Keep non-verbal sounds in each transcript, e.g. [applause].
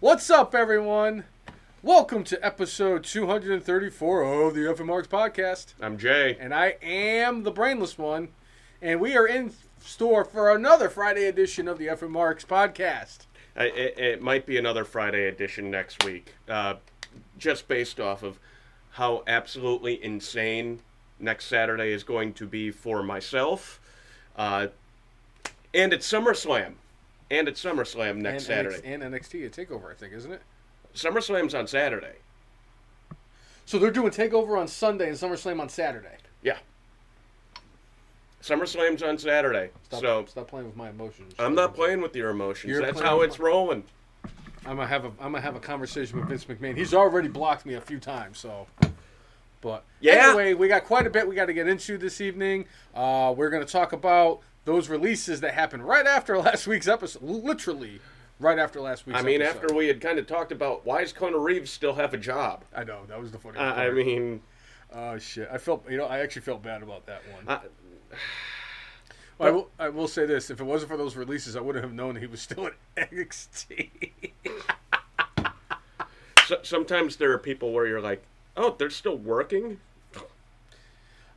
What's up, everyone? Welcome to episode 234 of the FM Marks podcast. I'm Jay. And I am the brainless one. And we are in store for another Friday edition of the FM Marks podcast. I, it, it might be another Friday edition next week, uh, just based off of how absolutely insane next Saturday is going to be for myself. Uh, and it's SummerSlam. And it's SummerSlam next and Saturday. NXT, and NXT a takeover, I think, isn't it? SummerSlam's on Saturday. So they're doing takeover on Sunday and SummerSlam on Saturday. Yeah. SummerSlam's on Saturday. Stop, so stop playing with my emotions. I'm not playing with your emotions. You're That's how it's my- rolling. I'm gonna have a I'm gonna have a conversation with Vince McMahon. He's already blocked me a few times, so. But Yeah. anyway, we got quite a bit we got to get into this evening. Uh, we're gonna talk about those releases that happened right after [laughs] last week's episode, literally right after last week's. I mean, episode. after we had kind of talked about why does Kona Reeves still have a job? I know that was the funny. Uh, I mean, oh shit, I felt you know I actually felt bad about that one. I, I will I will say this: if it wasn't for those releases, I wouldn't have known he was still at [laughs] NXT. so, sometimes there are people where you're like, oh, they're still working.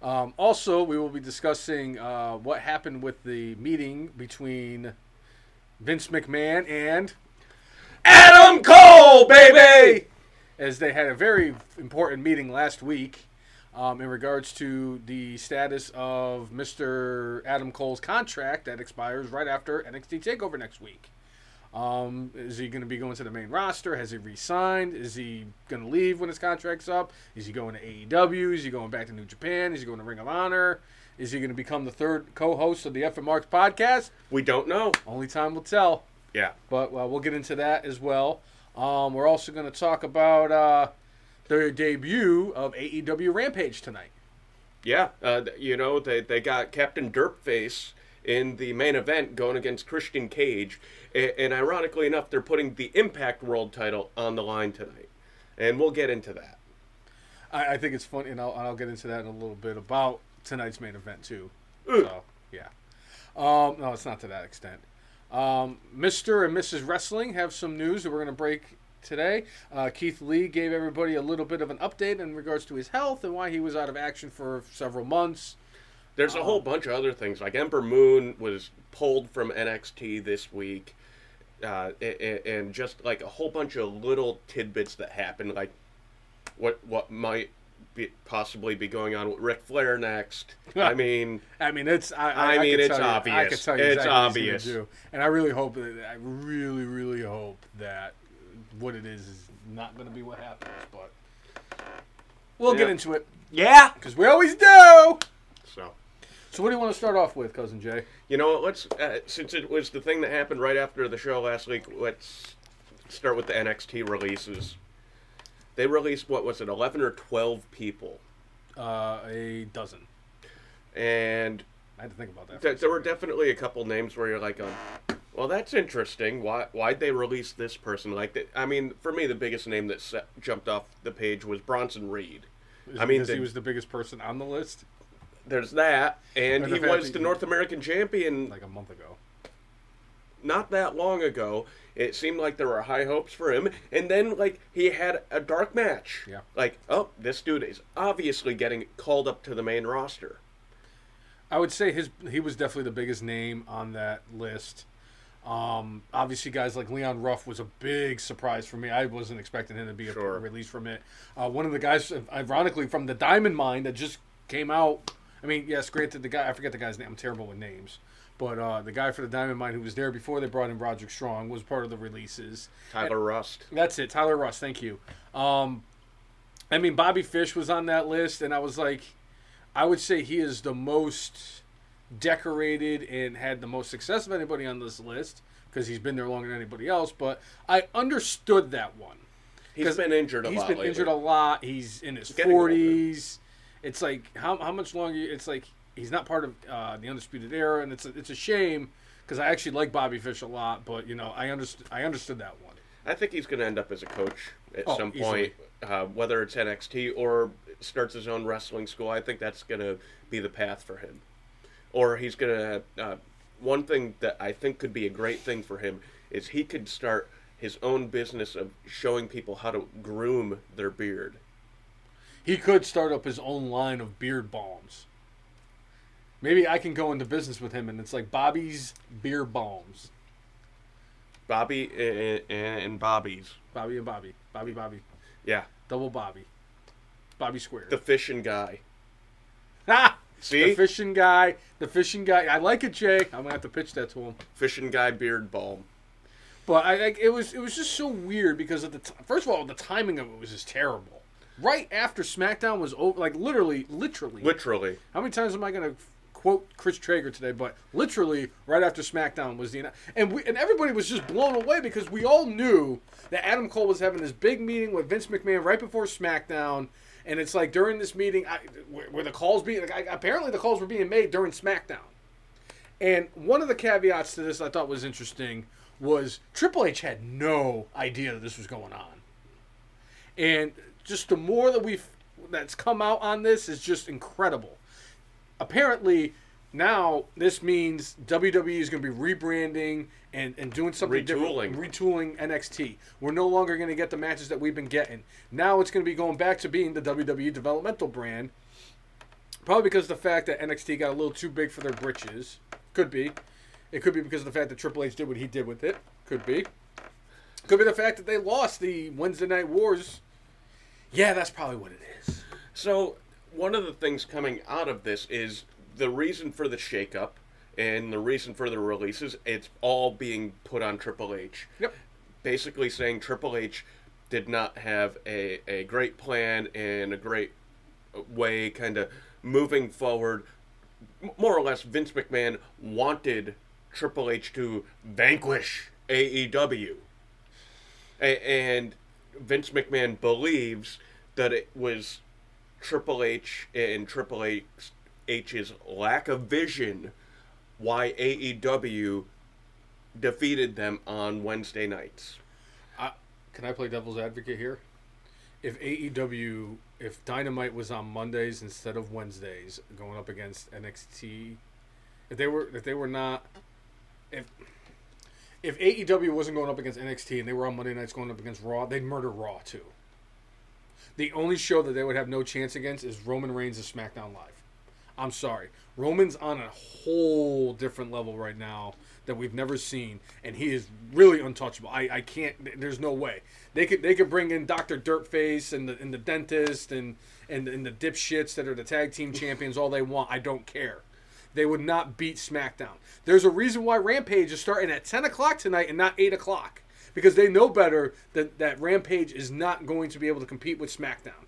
Um, also, we will be discussing uh, what happened with the meeting between Vince McMahon and Adam Cole, baby. as they had a very important meeting last week um, in regards to the status of Mr. Adam Cole's contract that expires right after NXT Takeover next week. Um, is he going to be going to the main roster? Has he re-signed? Is he going to leave when his contract's up? Is he going to AEW? Is he going back to New Japan? Is he going to Ring of Honor? Is he going to become the third co-host of the FM Marks podcast? We don't know. Only time will tell. Yeah. But uh, we'll get into that as well. Um, we're also going to talk about uh, the debut of AEW Rampage tonight. Yeah. Uh, you know, they, they got Captain Derpface in the main event going against Christian Cage. And, ironically enough, they're putting the Impact World title on the line tonight. And we'll get into that. I, think it's funny, and I'll, I'll get into that in a little bit about tonight's main event too. Ugh. So yeah, um, no, it's not to that extent. Um, Mr. and Mrs. Wrestling have some news that we're going to break today. Uh, Keith Lee gave everybody a little bit of an update in regards to his health and why he was out of action for several months. There's a whole bunch of other things. Like Ember Moon was pulled from NXT this week. Uh, a- a- and just like a whole bunch of little tidbits that happened, like what what might be, possibly be going on with Ric Flair next. [laughs] I mean, I mean, it's. I, I I mean, it's tell you- I obvious. could tell you It's exactly obvious. gonna do. and I really hope that. I really, really hope that what it is is not going to be what happens. But we'll get into it yeah. because we always do. So what do you want to start off with, cousin Jay? you know, what, let's uh, since it was the thing that happened right after the show last week. Let's start with the NXT releases. They released what was it, eleven or twelve people, Uh, a dozen. and I had to think about that. for There, were definitely a couple names where you're like, um, well, that's interesting. Why why'd they release this person? Like, that? I mean, for me, the biggest name that set, jumped off the page was Bronson Reed. Is I mean, because he was the biggest person on the list There's that, and he was the North American champion like a month ago. not that long ago. It seemed like there were high hopes for him, and then like he had a dark match. Yeah. Like, oh, this dude is obviously getting called up to the main roster. I would say his he was definitely the biggest name on that list. Um, obviously, guys like Leon Ruff was a big surprise for me. I wasn't expecting him to be a Sure. release from it. Uh, one of the guys, ironically, from the Diamond Mine that just came out. I mean, yes, granted, the guy I forget the guy's name. I'm terrible with names, but uh, the guy for the Diamond Mine who was there before they brought in Roderick Strong was part of the releases. Tyler Rust. That's it, Tyler Rust. Thank you. Um, I mean, Bobby Fish was on that list, and I was like, I would say he is the most decorated and had the most success of anybody on this list because he's been there longer than anybody else. But I understood that one. He's been injured a He's lot He's been lately. injured a lot. He's in his forties. It's like how how much longer? It's like he's not part of uh, the undisputed era, and it's a, it's a shame because I actually like Bobby Fish a lot. But you know, I understood I understood that one. I think he's going to end up as a coach at Oh, some easily. point, uh, whether it's NXT or starts his own wrestling school. I think that's going to be the path for him. Or he's going to. Uh, one thing that I think could be a great thing for him is he could start his own business of showing people how to groom their beard. He could start up his own line of beard balms. Maybe I can go into business with him, and it's like Bobby's Beard Balms. Bobby and, and Bobby's. Bobby and Bobby. Bobby, Bobby. Yeah. Double Bobby. Bobby Square. The fishing guy. ah! See? The fishing guy. The fishing guy. I like it, Jay. I'm gonna have to pitch that to him. fishing guy beard balm. But I like it was it was just so weird because at the t- first of all the timing of it was just terrible. Right after SmackDown was over, like literally, literally. Literally. How many times am I gonna quote Chris Traeger today? But literally, right after SmackDown was the and we and everybody was just blown away because we all knew that Adam Cole was having this big meeting with Vince McMahon right before SmackDown. And it's like during this meeting, I, where the calls being like, I, apparently the calls were being made during SmackDown. And one of the caveats to this I thought was interesting was Triple H had no idea that this was going on. And just the more that we've that's come out on this is just incredible. Apparently, now this means WWE is going to be rebranding and, and doing something Retooling. different, retooling NXT. We're no longer going to get the matches that we've been getting. Now it's going to be going back to being the WWE developmental brand. Probably because of the fact that NXT got a little too big for their britches. Could be. It could be because of the fact that Triple H did what he did with it. Could be. Could be the fact that they lost the Wednesday Night Wars. Yeah, that's probably what it is. So, one of the things coming out of this is the reason for the shakeup and the reason for the releases, it's all being put on Triple H. Yep. Basically saying Triple H did not have a, a great plan and a great way kind of moving forward. More or less, Vince McMahon wanted Triple H to vanquish AEW. A- and Vince McMahon believes that it was Triple H and Triple H's lack of vision why AEW defeated them on Wednesday nights. Can I play devil's advocate here? If AEW, if Dynamite was on Mondays instead of Wednesdays, going up against NXT, if they were, if they were not, if if AEW wasn't going up against NXT and they were on Monday nights going up against Raw, they'd murder Raw too. The only show that they would have no chance against is Roman Reigns' of SmackDown Live. I'm sorry. Roman's on a whole different level right now that we've never seen, and he is really untouchable. I, I can't. There's no way they could they could bring in Doctor Dirtface and the and the dentist and and and the dipshits that are the tag team champions all they want. I don't care. They would not beat SmackDown. There's a reason why Rampage is starting at 10 o'clock tonight and not 8 o'clock because they know better that that Rampage is not going to be able to compete with SmackDown.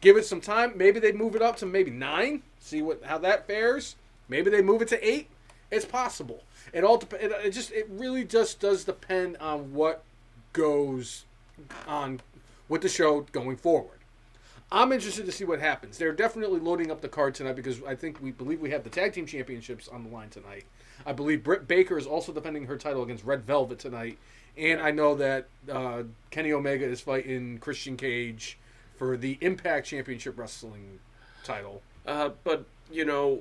Give it some time. Maybe they move it up to maybe nine. See what how that fares. Maybe they move it to eight. It's possible. It all dep- it, it just it really just does depend on what goes on with the show going forward. I'm interested to see what happens. They're definitely loading up the card tonight because I think we believe we have the tag team championships on the line tonight. I believe Britt Baker is also defending her title against Red Velvet tonight, and I know that uh, Kenny Omega is fighting Christian Cage for the Impact Championship Wrestling title. Uh, but you know,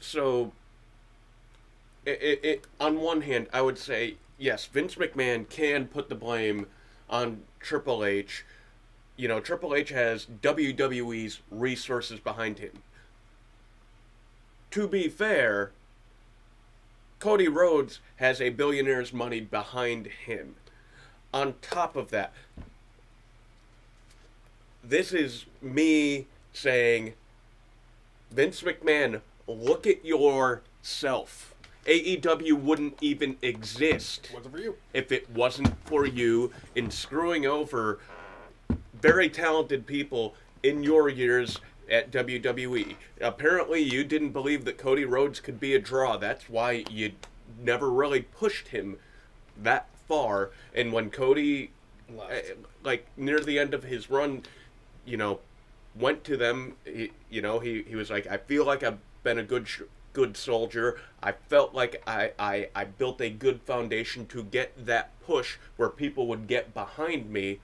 so it, it, it on one hand, I would say yes, Vince McMahon can put the blame on Triple H. You know, Triple H has WWE's resources behind him. To be fair, Cody Rhodes has a billionaire's money behind him. On top of that, this is me saying, Vince McMahon, look at yourself. AEW wouldn't even exist What's it for you? if it wasn't for you in screwing over very talented people in your years at WWE. Apparently, you didn't believe that Cody Rhodes could be a draw. That's why you never really pushed him that far. And when Cody, Left. uh, like near the end of his run, you know, went to them, he, you know, he, he was like, I feel like I've been a good sh- good soldier. I felt like I, I, I built a good foundation to get that push where people would get behind me.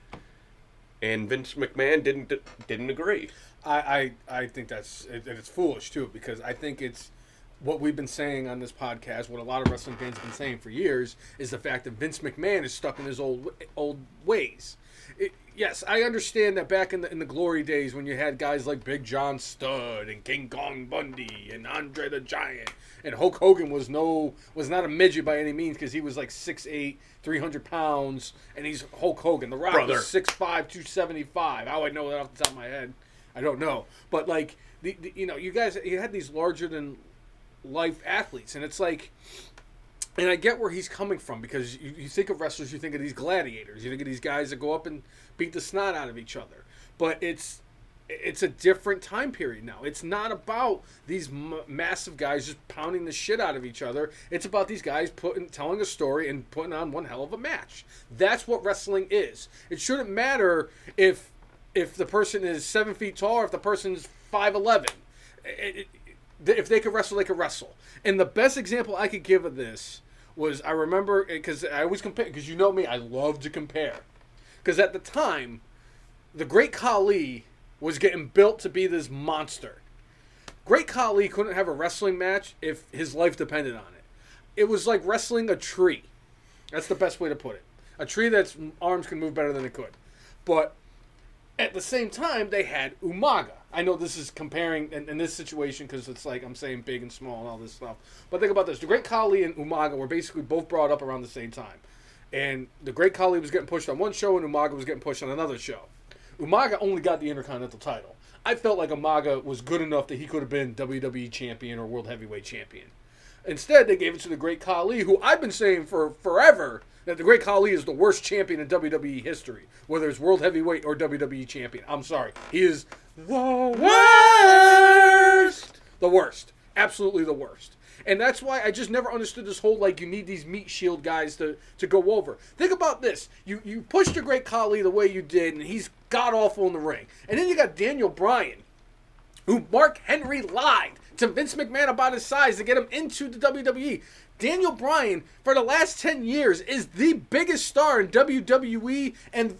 And Vince McMahon didn't didn't agree. I, I, I think that's it, it's foolish too because I think it's what we've been saying on this podcast, what a lot of wrestling fans have been saying for years, is the fact that Vince McMahon is stuck in his old old ways. Yes, I understand that back in the in the glory days when you had guys like Big John Studd and King Kong Bundy and Andre the Giant and Hulk Hogan was no was not a midget by any means because he was like 6'8", 300 pounds, and he's Hulk Hogan. The Rock Brother. was 6'5", 275. How I know that off the top of my head, I don't know. But like the, the you know you guys you had these larger than life athletes, and it's like. And I get where he's coming from because you, you think of wrestlers, you think of these gladiators, you think of these guys that go up and beat the snot out of each other. But it's it's a different time period now. It's not about these m- massive guys just pounding the shit out of each other. It's about these guys putting telling a story and putting on one hell of a match. That's what wrestling is. It shouldn't matter if if the person is seven feet tall or if the person is five eleven. If they could wrestle, they could wrestle. And the best example I could give of this was I remember eh, because I always compare because you know me, I love to compare. Because at the time, the Great Khali was getting built to be this monster. Great Khali couldn't have a wrestling match if his life depended on it. It was like wrestling a tree. That's the best way to put it. A tree that's arms can move better than it could. But at the same time, they had Umaga. I know this is comparing in, in this situation because it's like I'm saying big and small and all this stuff. But think about this: the Great Khali and Umaga were basically both brought up around the same time, and the Great Khali was getting pushed on one show, and Umaga was getting pushed on another show. Umaga only got the Intercontinental title. I felt like Umaga was good enough that he could have been WWE champion or World Heavyweight champion. Instead, they gave it to the Great Khali, who I've been saying for forever that the Great Khali is the worst champion in WWE history, whether it's World Heavyweight or WWE champion. I'm sorry. He is the worst. The worst. Absolutely the worst. And that's why I just never understood this whole like you need these meat shield guys to, to go over. Think about this. You you pushed your great Khali the way you did, and he's god awful in the ring. And then you got Daniel Bryan, who Mark Henry lied to Vince McMahon about his size to get him into the WWE. Daniel Bryan, for the last 10 years, is the biggest star in WWE. And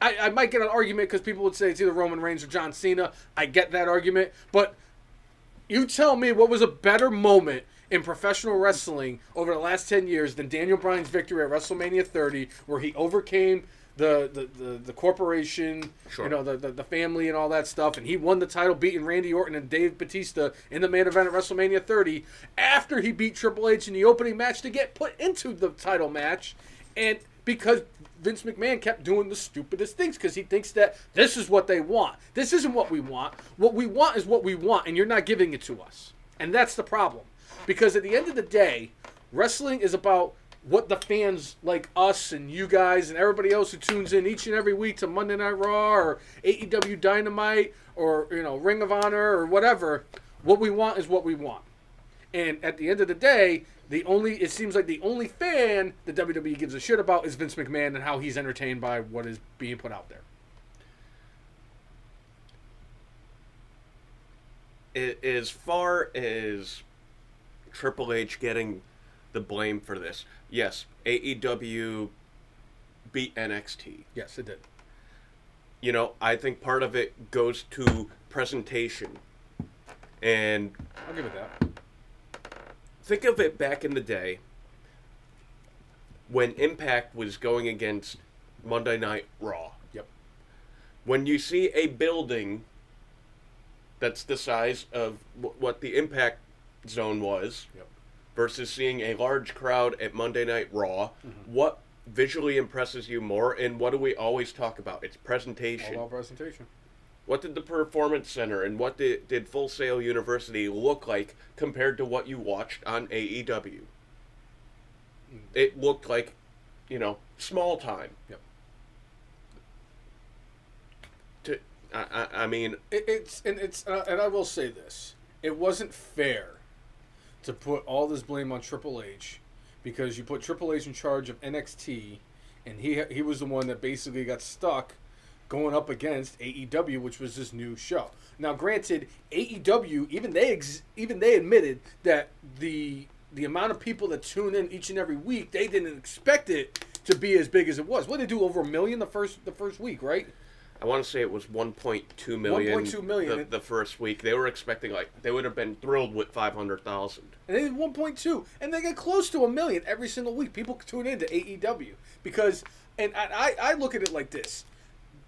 I, I might get an argument because people would say it's either Roman Reigns or John Cena. I get that argument. But you tell me what was a better moment in professional wrestling over the last 10 years than Daniel Bryan's victory at WrestleMania 30, where he overcame the the, the, the corporation, Sure. you know, the, the, the family and all that stuff, and he won the title beating Randy Orton and Dave Batista in the main event at WrestleMania 30 after he beat Triple H in the opening match to get put into the title match, and because Vince McMahon kept doing the stupidest things because he thinks that this is what they want. This isn't what we want. What we want is what we want, and you're not giving it to us. And that's the problem. Because at the end of the day, wrestling is about what the fans like us and you guys and everybody else who tunes in each and every week to Monday Night Raw or AEW Dynamite or you know Ring of Honor or whatever. What we want is what we want. And at the end of the day, the only it seems like the only fan that WWE gives a shit about is Vince McMahon and how he's entertained by what is being put out there. As far as Triple H getting the blame for this, yes, AEW beat NXT. Yes, it did. You know, I think part of it goes to presentation. And I'll give it that. think of it back in the day when Impact was going against Monday Night Raw. Yep. When you see a building that's the size of wh- what the Impact Zone was Yep. Versus seeing a large crowd at Monday Night Raw, what visually impresses you more and what do we always talk about? It's presentation. All about presentation. What did the Performance Center and what did, did Full Sail University look like compared to what you watched on AEW? It looked like, you know, small time. Yep. To, I, I, I mean, It, it's and it's uh, and I will say this: it wasn't fair to put all this blame on Triple H because you put Triple H in charge of NXT, and he he was the one that basically got stuck going up against AEW, which was this new show. Now, granted, AEW even they ex- even they admitted that the the amount of people that tune in each and every week they didn't expect it to be as big as it was. What did they do over a million the first the first week, right? I want to say it was 1.2 million. 1.2 million. The, the first week they were expecting like they would have been thrilled with 500,000. And they did 1.2, and they get close to a million every single week. People tune into AEW because, and I, I look at it like this: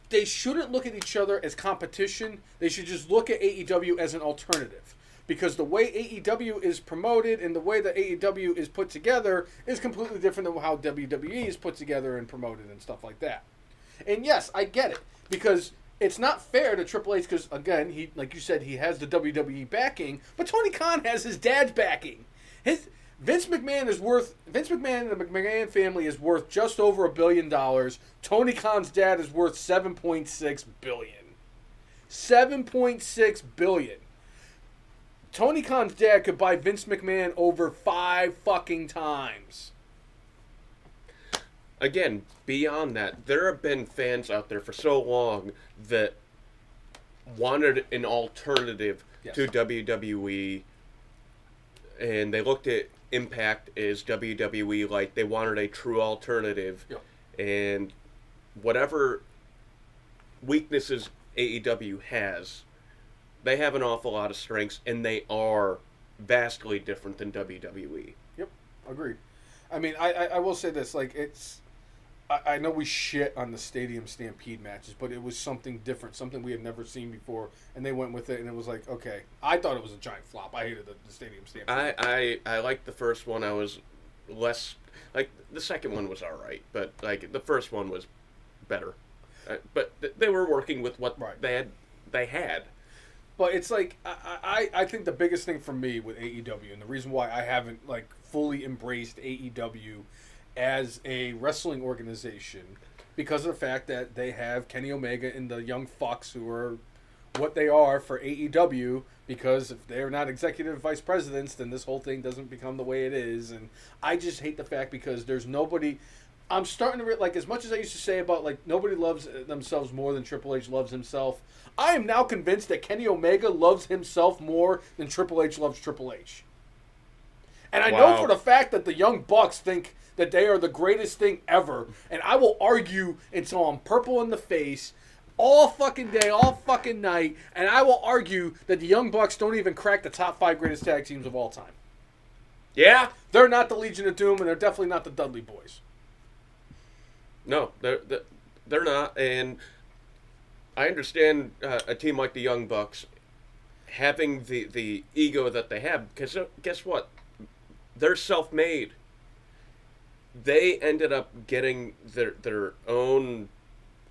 they shouldn't look at each other as competition. They should just look at AEW as an alternative. Because the way AEW is promoted and the way that AEW is put together is completely different than how WWE is put together and promoted and stuff like that. And yes, I get it because it's not fair to Triple H because again, he like you said, he has the WWE backing, but Tony Khan has his dad's backing. His Vince McMahon is worth Vince McMahon and the McMahon family is worth just over a billion dollars. Tony Khan's dad is worth seven point six billion. Seven point six billion. Tony Khan's dad could buy Vince McMahon over five fucking times. Again, beyond that, there have been fans out there for so long that wanted an alternative Yes. to WWE, and they looked at Impact as WWE like they wanted a true alternative, Yeah. and whatever weaknesses AEW has, they have an awful lot of strengths, and they are vastly different than. WWE. Yep, agreed. I mean, I, I, I will say this: like, it's. I, I know we shit on the Stadium Stampede matches, but it was something different, something we had never seen before, and they went with it, and it was like, okay. I thought it was a giant flop. I hated the, the Stadium Stampede. I, I I liked the first one. I was less like the second one was all right, but like the first one was better. Uh, but th- they were working with what Right. they had. They had. But it's like I, I, I think the biggest thing for me with AEW and the reason why I haven't like fully embraced AEW as a wrestling organization because of the fact that they have Kenny Omega and the young fucks who are what they are for AEW because if they're not executive vice presidents then this whole thing doesn't become the way it is and I just hate the fact because there's nobody I'm starting to re- like as much as I used to say about like nobody loves themselves more than Triple H loves himself. I am now convinced that Kenny Omega loves himself more than Triple H loves Triple H. And I know for the fact that the Young Bucks think that they are the greatest thing ever, and I will argue until I'm purple in the face all fucking day, all fucking night, and I will argue that the Young Bucks don't even crack the top five greatest tag teams of all time. Yeah. They're not the Legion of Doom, and they're definitely not the Dudley Boyz. No, they're they're, not. And I understand uh, a team like the Young Bucks having the the ego that they have because guess what? They're self-made. They ended up getting their their own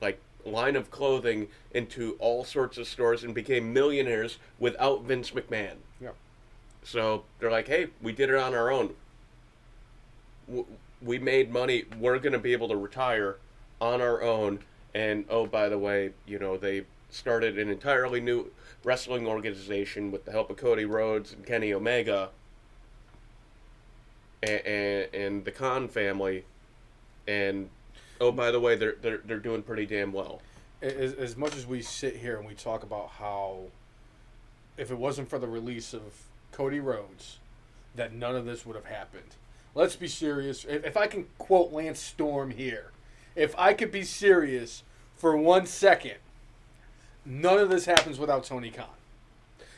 like line of clothing into all sorts of stores and became millionaires without Vince McMahon. Yeah. So they're like, hey, we did it on our own. We made money. We're going to be able to retire on our own. And oh, by the way, you know, they started an entirely new wrestling organization with the help of Cody Rhodes and Kenny Omega and, and, the Khan family. And oh, by the way, they're, they're, they're doing pretty damn well. as, as much as we sit here and we talk about how if it wasn't for the release of Cody Rhodes, that none of this would have happened. Let's be serious. If, if I can quote Lance Storm here, if I could be serious for one second, none of this happens without Tony Khan.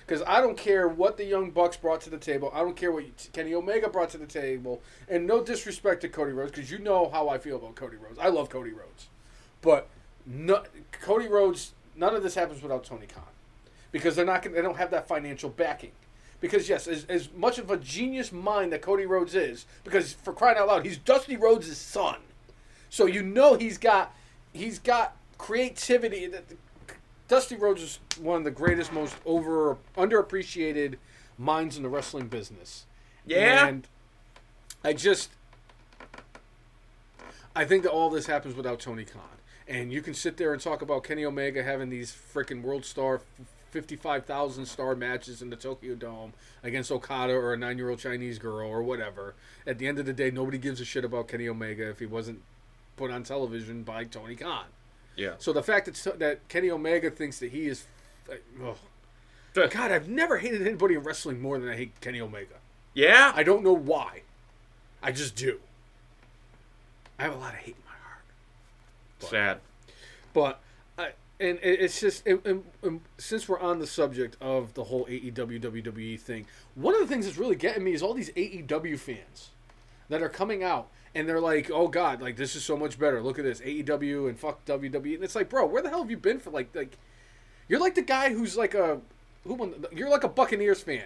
Because I don't care what the Young Bucks brought to the table. I don't care what Kenny Omega brought to the table. And no disrespect to Cody Rhodes, because you know how I feel about Cody Rhodes. I love Cody Rhodes. But no, Cody Rhodes, none of this happens without Tony Khan, because they're not. Gonna, they don't have that financial backing. Because yes, as, as much of a genius mind that Cody Rhodes is, because for crying out loud, he's Dusty Rhodes' son, so you know he's got he's got creativity. Dusty Rhodes is one of the greatest, most over underappreciated minds in the wrestling business. Yeah? and I just I think that all this happens without Tony Khan. And you can sit there and talk about Kenny Omega having these freaking World Star 55,000 star matches in the Tokyo Dome against Okada or a nine year old Chinese girl or whatever. At the end of the day, nobody gives a shit about Kenny Omega if he wasn't put on television by Tony Khan. Yeah. So the fact that, that Kenny Omega thinks that he is. Uh, oh, God, I've never hated anybody in wrestling more than I hate Kenny Omega. Yeah? I don't know why. I just do. I have a lot of hate in my heart. Sad. But I, and it- it's just and, and, and since we're on the subject of the whole AEW WWE thing, one of the things that's really getting me is all these AEW fans that are coming out and they're like, "Oh God, like this is so much better. Look at this AEW and fuck WWE." And it's like, bro, where the hell have you been for like like you're like the guy who's like a who won, the- you're like a Buccaneers fan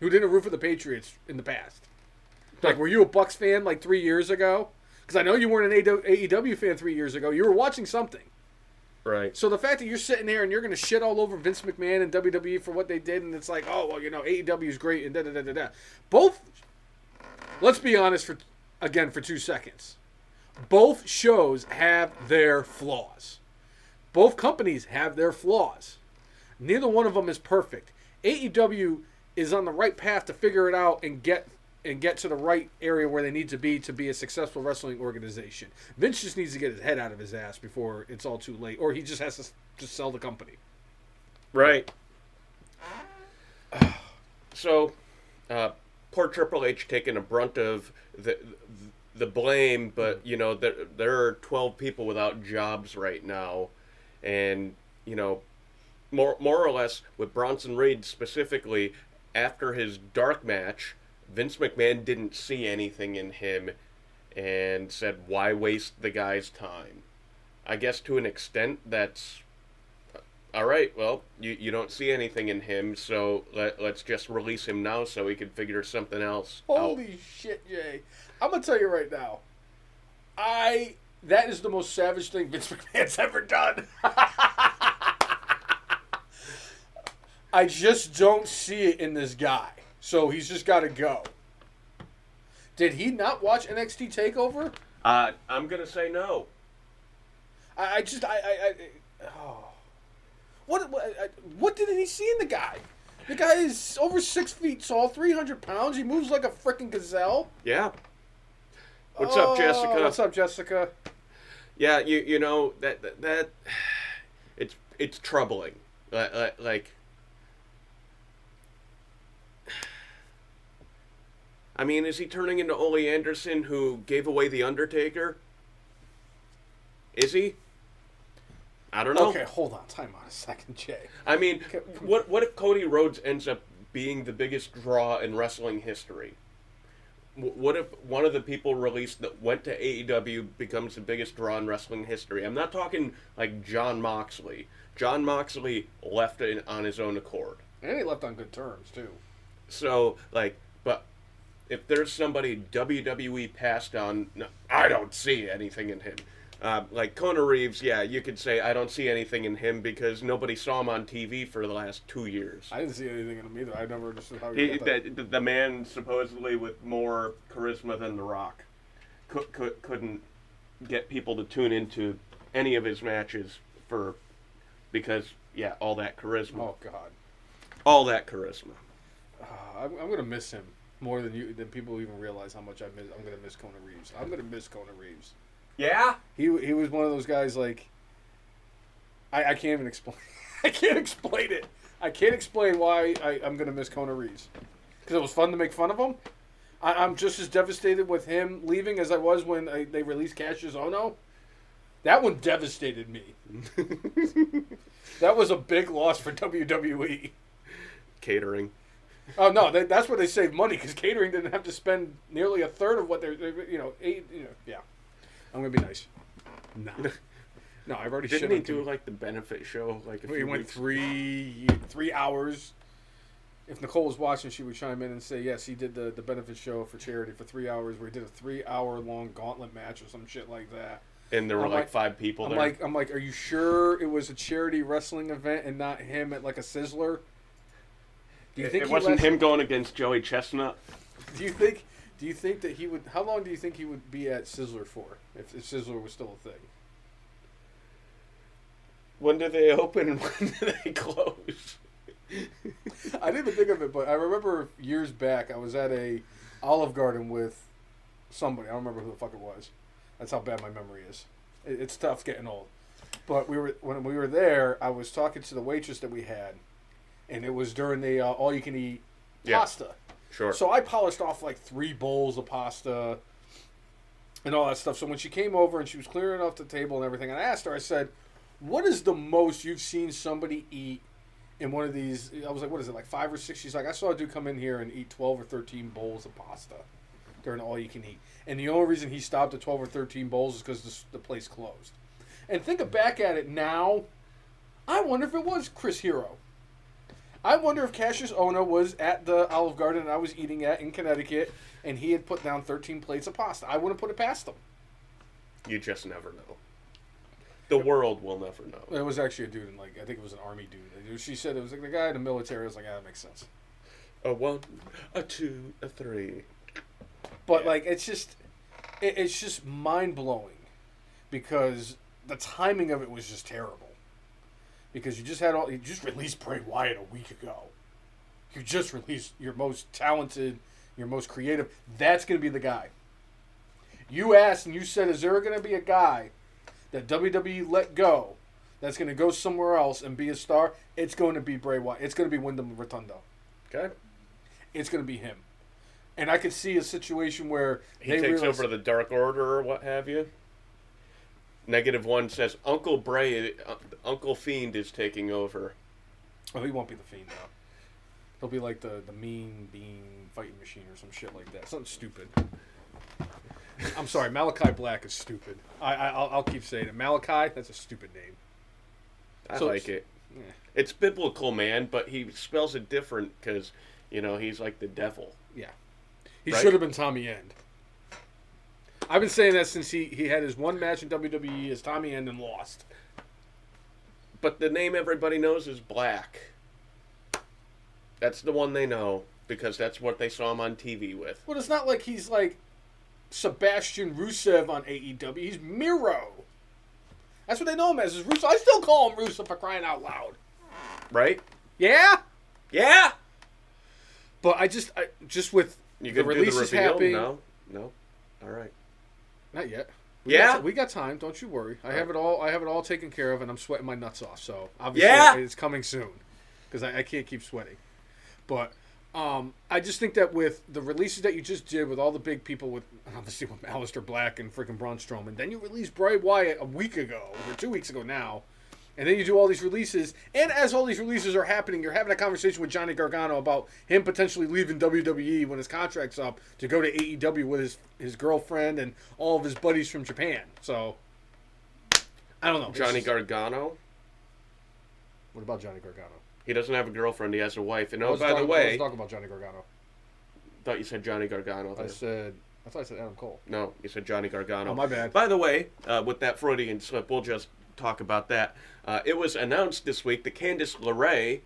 who didn't root for the Patriots in the past. Like, were you a Bucks fan like three years ago? Because I know you weren't an AEW fan three years ago. You were watching something. Right. So the fact that you're sitting there and you're going to shit all over Vince McMahon and WWE for what they did, and it's like, oh well, you know, AEW is great and da da da da da. Both, let's be honest for again for two seconds. Both shows have their flaws. Both companies have their flaws. Neither one of them is perfect. AEW is on the right path to figure it out and get and get to the right area where they need to be to be a successful wrestling organization. Vince just needs to get his head out of his ass before it's all too late, or he just has to just sell the company. Right. [sighs] So, uh, poor Triple H taking a brunt of the the blame, but you know there there are twelve people without jobs right now, and you know, more more or less with Bronson Reed specifically after his dark match, Vince McMahon didn't see anything in him, and said, "Why waste the guy's time?" I guess to an extent that's all right, well, you, you don't see anything in him, so let, let's just release him now so we can figure something else out. Holy shit, Jay! I'm gonna tell you right now, I that is the most savage thing Vince [laughs] McMahon's ever done. [laughs] I just don't see it in this guy, so he's just got to go. Did he not watch NXT Takeover? Uh, I'm going to say no. I, I just I, I, I oh. What what I- what did he see in the guy? The guy is over six feet tall, three hundred pounds. He moves like a freaking gazelle. Yeah. What's up, Oh, Jessica? What's up, Jessica? Yeah, you you know that that, that it's it's troubling. Like, like, like I mean, is he turning into Ole Anderson who gave away the Undertaker? Is he? I don't know. Okay, hold on. Time on a second, Jay. I mean, what what if Cody Rhodes ends up being the biggest draw in wrestling history? What if one of the people released that went to AEW becomes the biggest draw in wrestling history? I'm not talking like Jon Moxley. Jon Moxley left it on his own accord. And he left on good terms too. So, like, but if there's somebody WWE passed on, no, I don't see anything in him. Uh, like Kona Reeves, yeah, you could say I don't see anything in him because nobody saw him on TV for the last two years. I didn't see anything in him either. I never understood how he, He, that. the, the man supposedly with more charisma than The Rock could, could, couldn't get people to tune into any of his matches for because yeah, all that charisma, Oh God, all that charisma. uh, I'm, I'm gonna miss him more than you than people even realize how much I miss. I'm gonna miss Kona Reeves. I'm gonna miss Kona Reeves. Yeah, He he was one of those guys like. I, I can't even explain. [laughs] I can't explain it. I can't explain why I, I'm gonna miss Kona Reeves. Because it was fun to make fun of him. I, I'm just as devastated with him leaving as I was when I, they released Kassius Ohno. That one devastated me. [laughs] that was a big loss for WWE. catering. Oh no, that, that's where they saved money because catering didn't have to spend nearly a third of what they're, they- you know, eight, you know, yeah. I'm gonna be nice. No, [laughs] no, I've already. Didn't shit he on do like the benefit show like a We few went weeks? three three hours. If Nicole was watching, she would chime in and say, "Yes, he did the the benefit show for charity for three hours, where he did a three hour long gauntlet match or some shit like that." and there were I'm like, like- five people I'm there. like, I'm like, are you sure it was a charity wrestling event and not him at like a Sizzler? Do you it, think it wasn't him going against Joey Chestnut. Do you think? Do you think that he would? How long do you think he would be at Sizzler for if, if Sizzler was still a thing? When do they open and [laughs] when do they close? I didn't even think of it, but I remember years back I was at a Olive Garden with somebody. I don't remember who the fuck it was. That's how bad my memory is. It, it's tough getting old. But we were when we were there. I was talking to the waitress that we had, and it was during the uh, all you can eat Yeah. pasta. Sure. So I polished off like three bowls of pasta and all that stuff. So when she came over and she was clearing off the table and everything, and I asked her, I said, what is the most you've seen somebody eat in one of these? I was like, what is it, like five or six? She's like, I saw a dude come in here and eat 12 or 13 bowls of pasta during all you can eat. And the only reason he stopped at 12 or 13 bowls is because the, place closed. And thinking back at it now, I wonder if it was Chris Hero. I wonder if Kassius Ohno was at the Olive Garden I was eating at in Connecticut and he had put down 13 plates of pasta. I wouldn't put it past him. You just never know. The world will never know. It was actually a dude and like I think it was an army dude. She said it was like the guy in the military. I was like, ah, that makes sense. A one, a two, a three. But like, it's just, it, it's just mind blowing, because the timing of it was just terrible. Because you just had all you just released Bray Wyatt a week ago. You just released your most talented, your most creative. That's going to be the guy. You asked and you said, is there going to be a guy that WWE let go that's going to go somewhere else and be a star? It's going to be Bray Wyatt. It's going to be Windham Rotunda. Okay. It's going to be him. And I could see a situation where He they takes realize- over the Dark Order or what have you. Negative one says Uncle Bray, uh, Uncle Fiend is taking over. Oh, he won't be the fiend though. He'll be like the the mean bean fighting machine or some shit like that. Something stupid. I'm sorry, Malakai Black is stupid. I, I I'll, I'll keep saying it. Malakai, that's a stupid name. I So like it. Yeah. It's biblical, man, but he spells it different because you know he's like the devil. Yeah, he Right? should have been Tommy End. I've been saying that since he, he had his one match in WWE as Tommy End and lost. But the name everybody knows is Black. That's the one they know because that's what they saw him on TV with. But it's not like he's like Sebastian Rusev on AEW. He's Miro. That's what they know him as. Is Rusev. I still call him Rusev for crying out loud. Right? Yeah. Yeah. But I just, I, just with You the the reveal? happening. No, no. All right. Not yet. We Yeah? got, we got time. Don't you worry. I have Right. it all. I have it all taken care of, and I'm sweating my nuts off. So obviously, Yeah? it's coming soon because I, I can't keep sweating. But um, I just think that with the releases that you just did with all the big people, with [laughs] obviously with Aleister Black and freaking Braun Strowman, then you released Bray Wyatt a week ago or two weeks ago now. And then you do all these releases, and as all these releases are happening, you're having a conversation with Johnny Gargano about him potentially leaving WWE when his contract's up to go to AEW with his his girlfriend and all of his buddies from Japan. So I don't know. Johnny just- Gargano. What about Johnny Gargano? He doesn't have a girlfriend. He has a wife. And oh, by talking- the way, talking about Johnny Gargano. thought you said Johnny Gargano. I said I thought I said Adam Cole. No, you said Johnny Gargano. Oh, my bad. By the way, uh, with that Freudian slip, we'll just talk about that. Uh, it was announced this week that Candice LeRae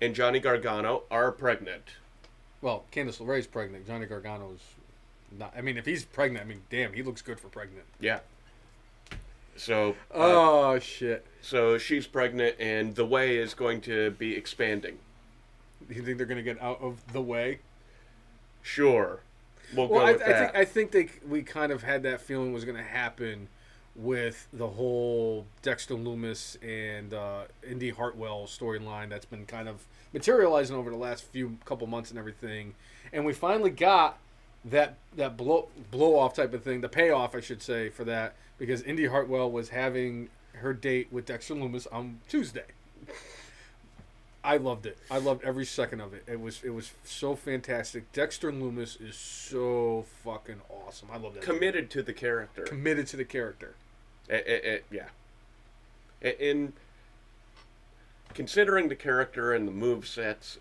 and Johnny Gargano are pregnant. Well, Candice LeRae's pregnant. Johnny Gargano's not. I mean, if he's pregnant, I mean, damn, he looks good for pregnant. Yeah. So, uh, Oh shit! so she's pregnant, and the way is going to be expanding. You think they're gonna get out of the way? Sure, we'll Well, go I, with I that. think I think they we kind of had that feeling was going to happen with the whole Dexter Lumis and uh, Indi Hartwell storyline that's been kind of materializing over the last few couple months and everything, and we finally got that that blow blow off type of thing, the payoff I should say for that because Indi Hartwell was having her date with Dexter Lumis on Tuesday. I loved it. I loved every second of it. It was it was so fantastic. Dexter Lumis is so fucking awesome. I love that. committed to the character. committed to the character. Eh, eh, eh, yeah. In considering the character and the move sets,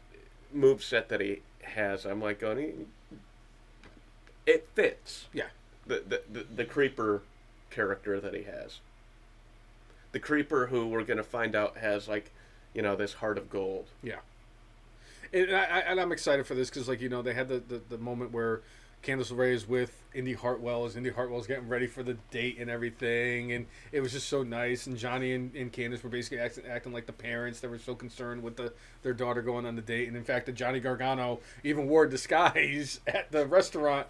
move set that he has, I'm like going, "Eh, it fits. Yeah. The, the the the creeper character that he has. The creeper who we're gonna find out has like, you know, this heart of gold. Yeah. And, I, I, and I'm excited for this because, like, you know, they had the, the, the moment where Candice LeRae is with Indi Hartwell as Indi Hartwell's getting ready for the date and everything. And it was just so nice. And Johnny and, and Candice were basically acting, acting like the parents that were so concerned with the their daughter going on the date. And in fact, the Johnny Gargano even wore a disguise [laughs] at the restaurant.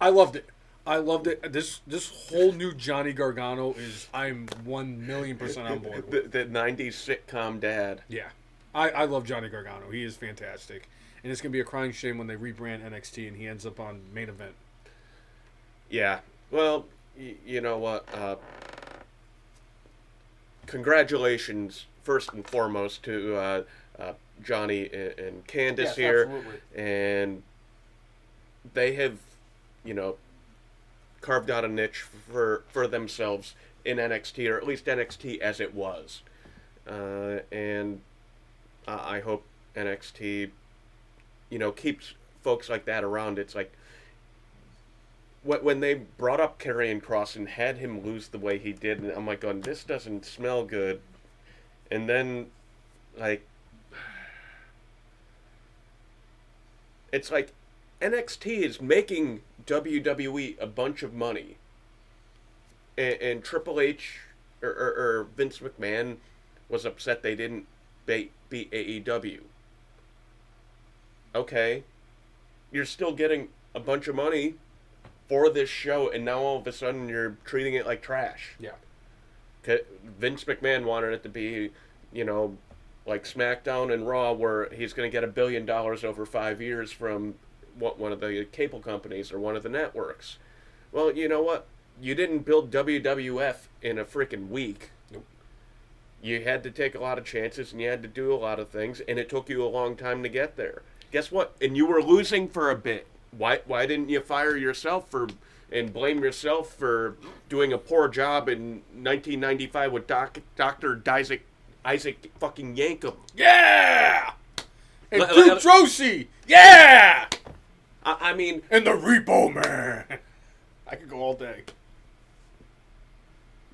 I loved it. I loved it. This this whole new Johnny Gargano is I'm one million percent on board. with. The, the '90s sitcom dad. Yeah, I, I love Johnny Gargano. He is fantastic, and it's gonna be a crying shame when they rebrand NXT and he ends up on main event. Yeah. Well, y- you know what? Uh, congratulations first and foremost to uh, uh, Johnny and, and Candice Yes, here, absolutely. and they have, you know, carved out a niche for for themselves in NXT, or at least NXT as it was, uh, and I I hope NXT, you know, keeps folks like that around. It's like when they brought up Karrion Kross and had him lose the way he did, and I'm like, going, this doesn't smell good. And then, like, it's like NXT is making WWE a bunch of money, and, and Triple H or, or, or Vince McMahon was upset they didn't beat, beat AEW. Okay, you're still getting a bunch of money for this show, and now all of a sudden you're treating it like trash. Yeah. Vince McMahon wanted it to be, you know, like SmackDown and Raw, where he's going to get a billion dollars over five years from what one of the cable companies or one of the networks. Well, you know what? You didn't build WWF in a freaking week. Nope. You had to take a lot of chances and you had to do a lot of things, and it took you a long time to get there. Guess what? And you were losing for a bit. Why? Why didn't you fire yourself for and blame yourself for doing a poor job in 1995 with Doc, Doctor Isaac Isaac fucking Yankem? Yeah! And Let- Duke! Yeah! I, I mean, And the Repo Man! [laughs] I could go all day.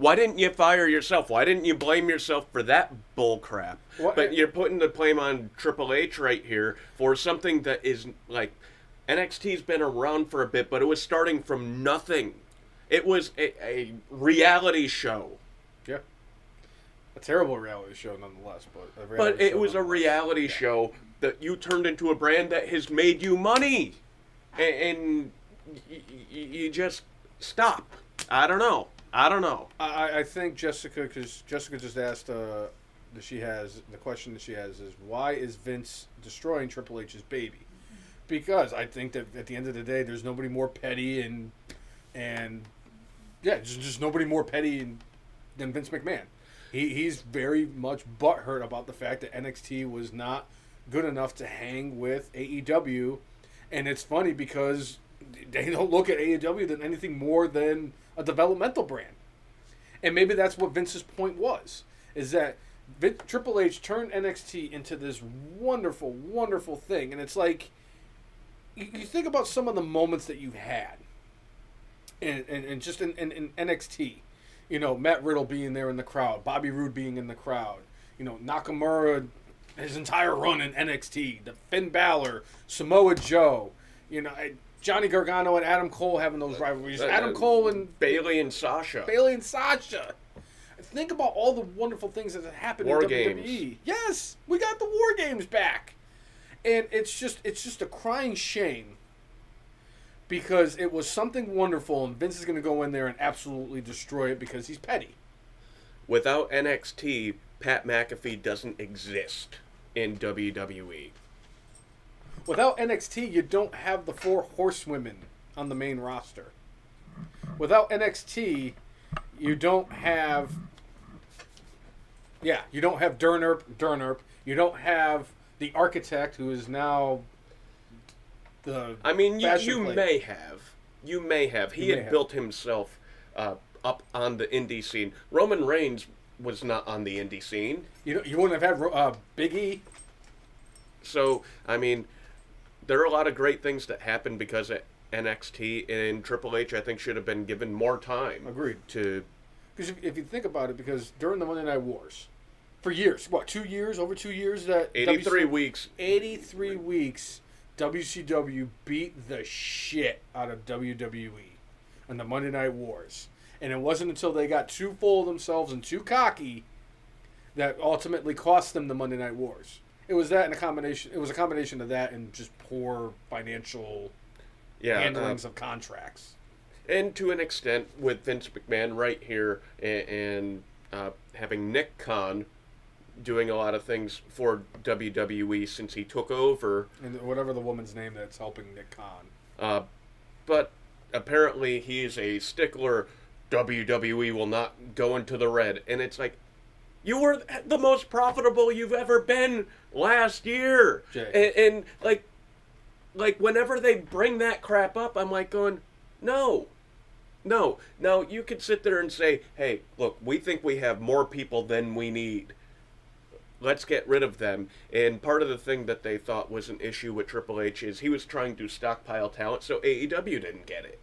Why didn't you fire yourself? Why didn't you blame yourself for that bull crap? What- But you're putting the blame on Triple H right here for something that is like NXT's been around for a bit, but it was starting from nothing. It was a, a reality show, Yeah. A terrible reality show, nonetheless. But, a but it was a reality show that you turned into a brand that has made you money, and, and y- y- you just stop. I don't know. I don't know. I, I think Jessica, because Jessica just asked uh, that she has the question that she has is why is Vince destroying Triple H's baby? Because I think that at the end of the day, there's nobody more petty and and yeah, just, just nobody more petty than Vince McMahon. He he's very much butthurt about the fact that NXT was not good enough to hang with AEW, and it's funny because they don't look at AEW than anything more than a developmental brand. And maybe that's what Vince's point was, is that Vin- Triple H turned NXT into this wonderful, wonderful thing, and it's like you, you think about some of the moments that you've had, and and, and just in, in, in NXT, you know, Matt Riddle being there in the crowd, Bobby Roode being in the crowd, you know, Nakamura, his entire run in NXT, the Finn Balor, Samoa Joe, you know, I- Johnny Gargano and Adam Cole having those rivalries, Uh, Adam Cole and Bayley and Sasha. Bayley and Sasha. Think about all the wonderful things that have happened War in WWE. games. Yes, we got the War Games back, and it's just it's just a crying shame because it was something wonderful, and Vince is going to go in there and absolutely destroy it because he's petty. Without NXT, Pat McAfee doesn't exist in. WWE. Without NXT, you don't have the four horsewomen on the main roster. Without NXT, you don't have. Yeah, you don't have Dernerp, Dernerp. You don't have the architect who is now the. I mean, you, you may have. You may have. He may had have. built himself uh, up on the indie scene. Roman Reigns was not on the indie scene. You know, you wouldn't have had uh, Big E. So, I mean, there are a lot of great things that happened because of NXT, and Triple H, I think, should have been given more time. Agreed. To Because if, if you think about it, because during the Monday Night Wars, for years, what two years, over two years, that 83 weeks. 83 weeks, WCW beat the shit out of WWE on the Monday Night Wars. And it wasn't until they got too full of themselves and too cocky that ultimately cost them the Monday Night Wars. It was that and a combination. It was a combination of that and just poor financial Yeah. uh, handlings of contracts. and to an extent with Vince McMahon right here and, and uh, having Nick Khan doing a lot of things for WWE since he took over. And whatever the woman's name that's helping Nick Khan. Uh, but apparently he's a stickler. WWE will not go into the red, and it's like, You were the most profitable you've ever been last year. And, and like like whenever they bring that crap up, I'm like going, "No. No. Now you could sit there and say, "Hey, look, we think we have more people than we need." let's get rid of them. And part of the thing that they thought was an issue with Triple H is he was trying to stockpile talent, so AEW didn't get it.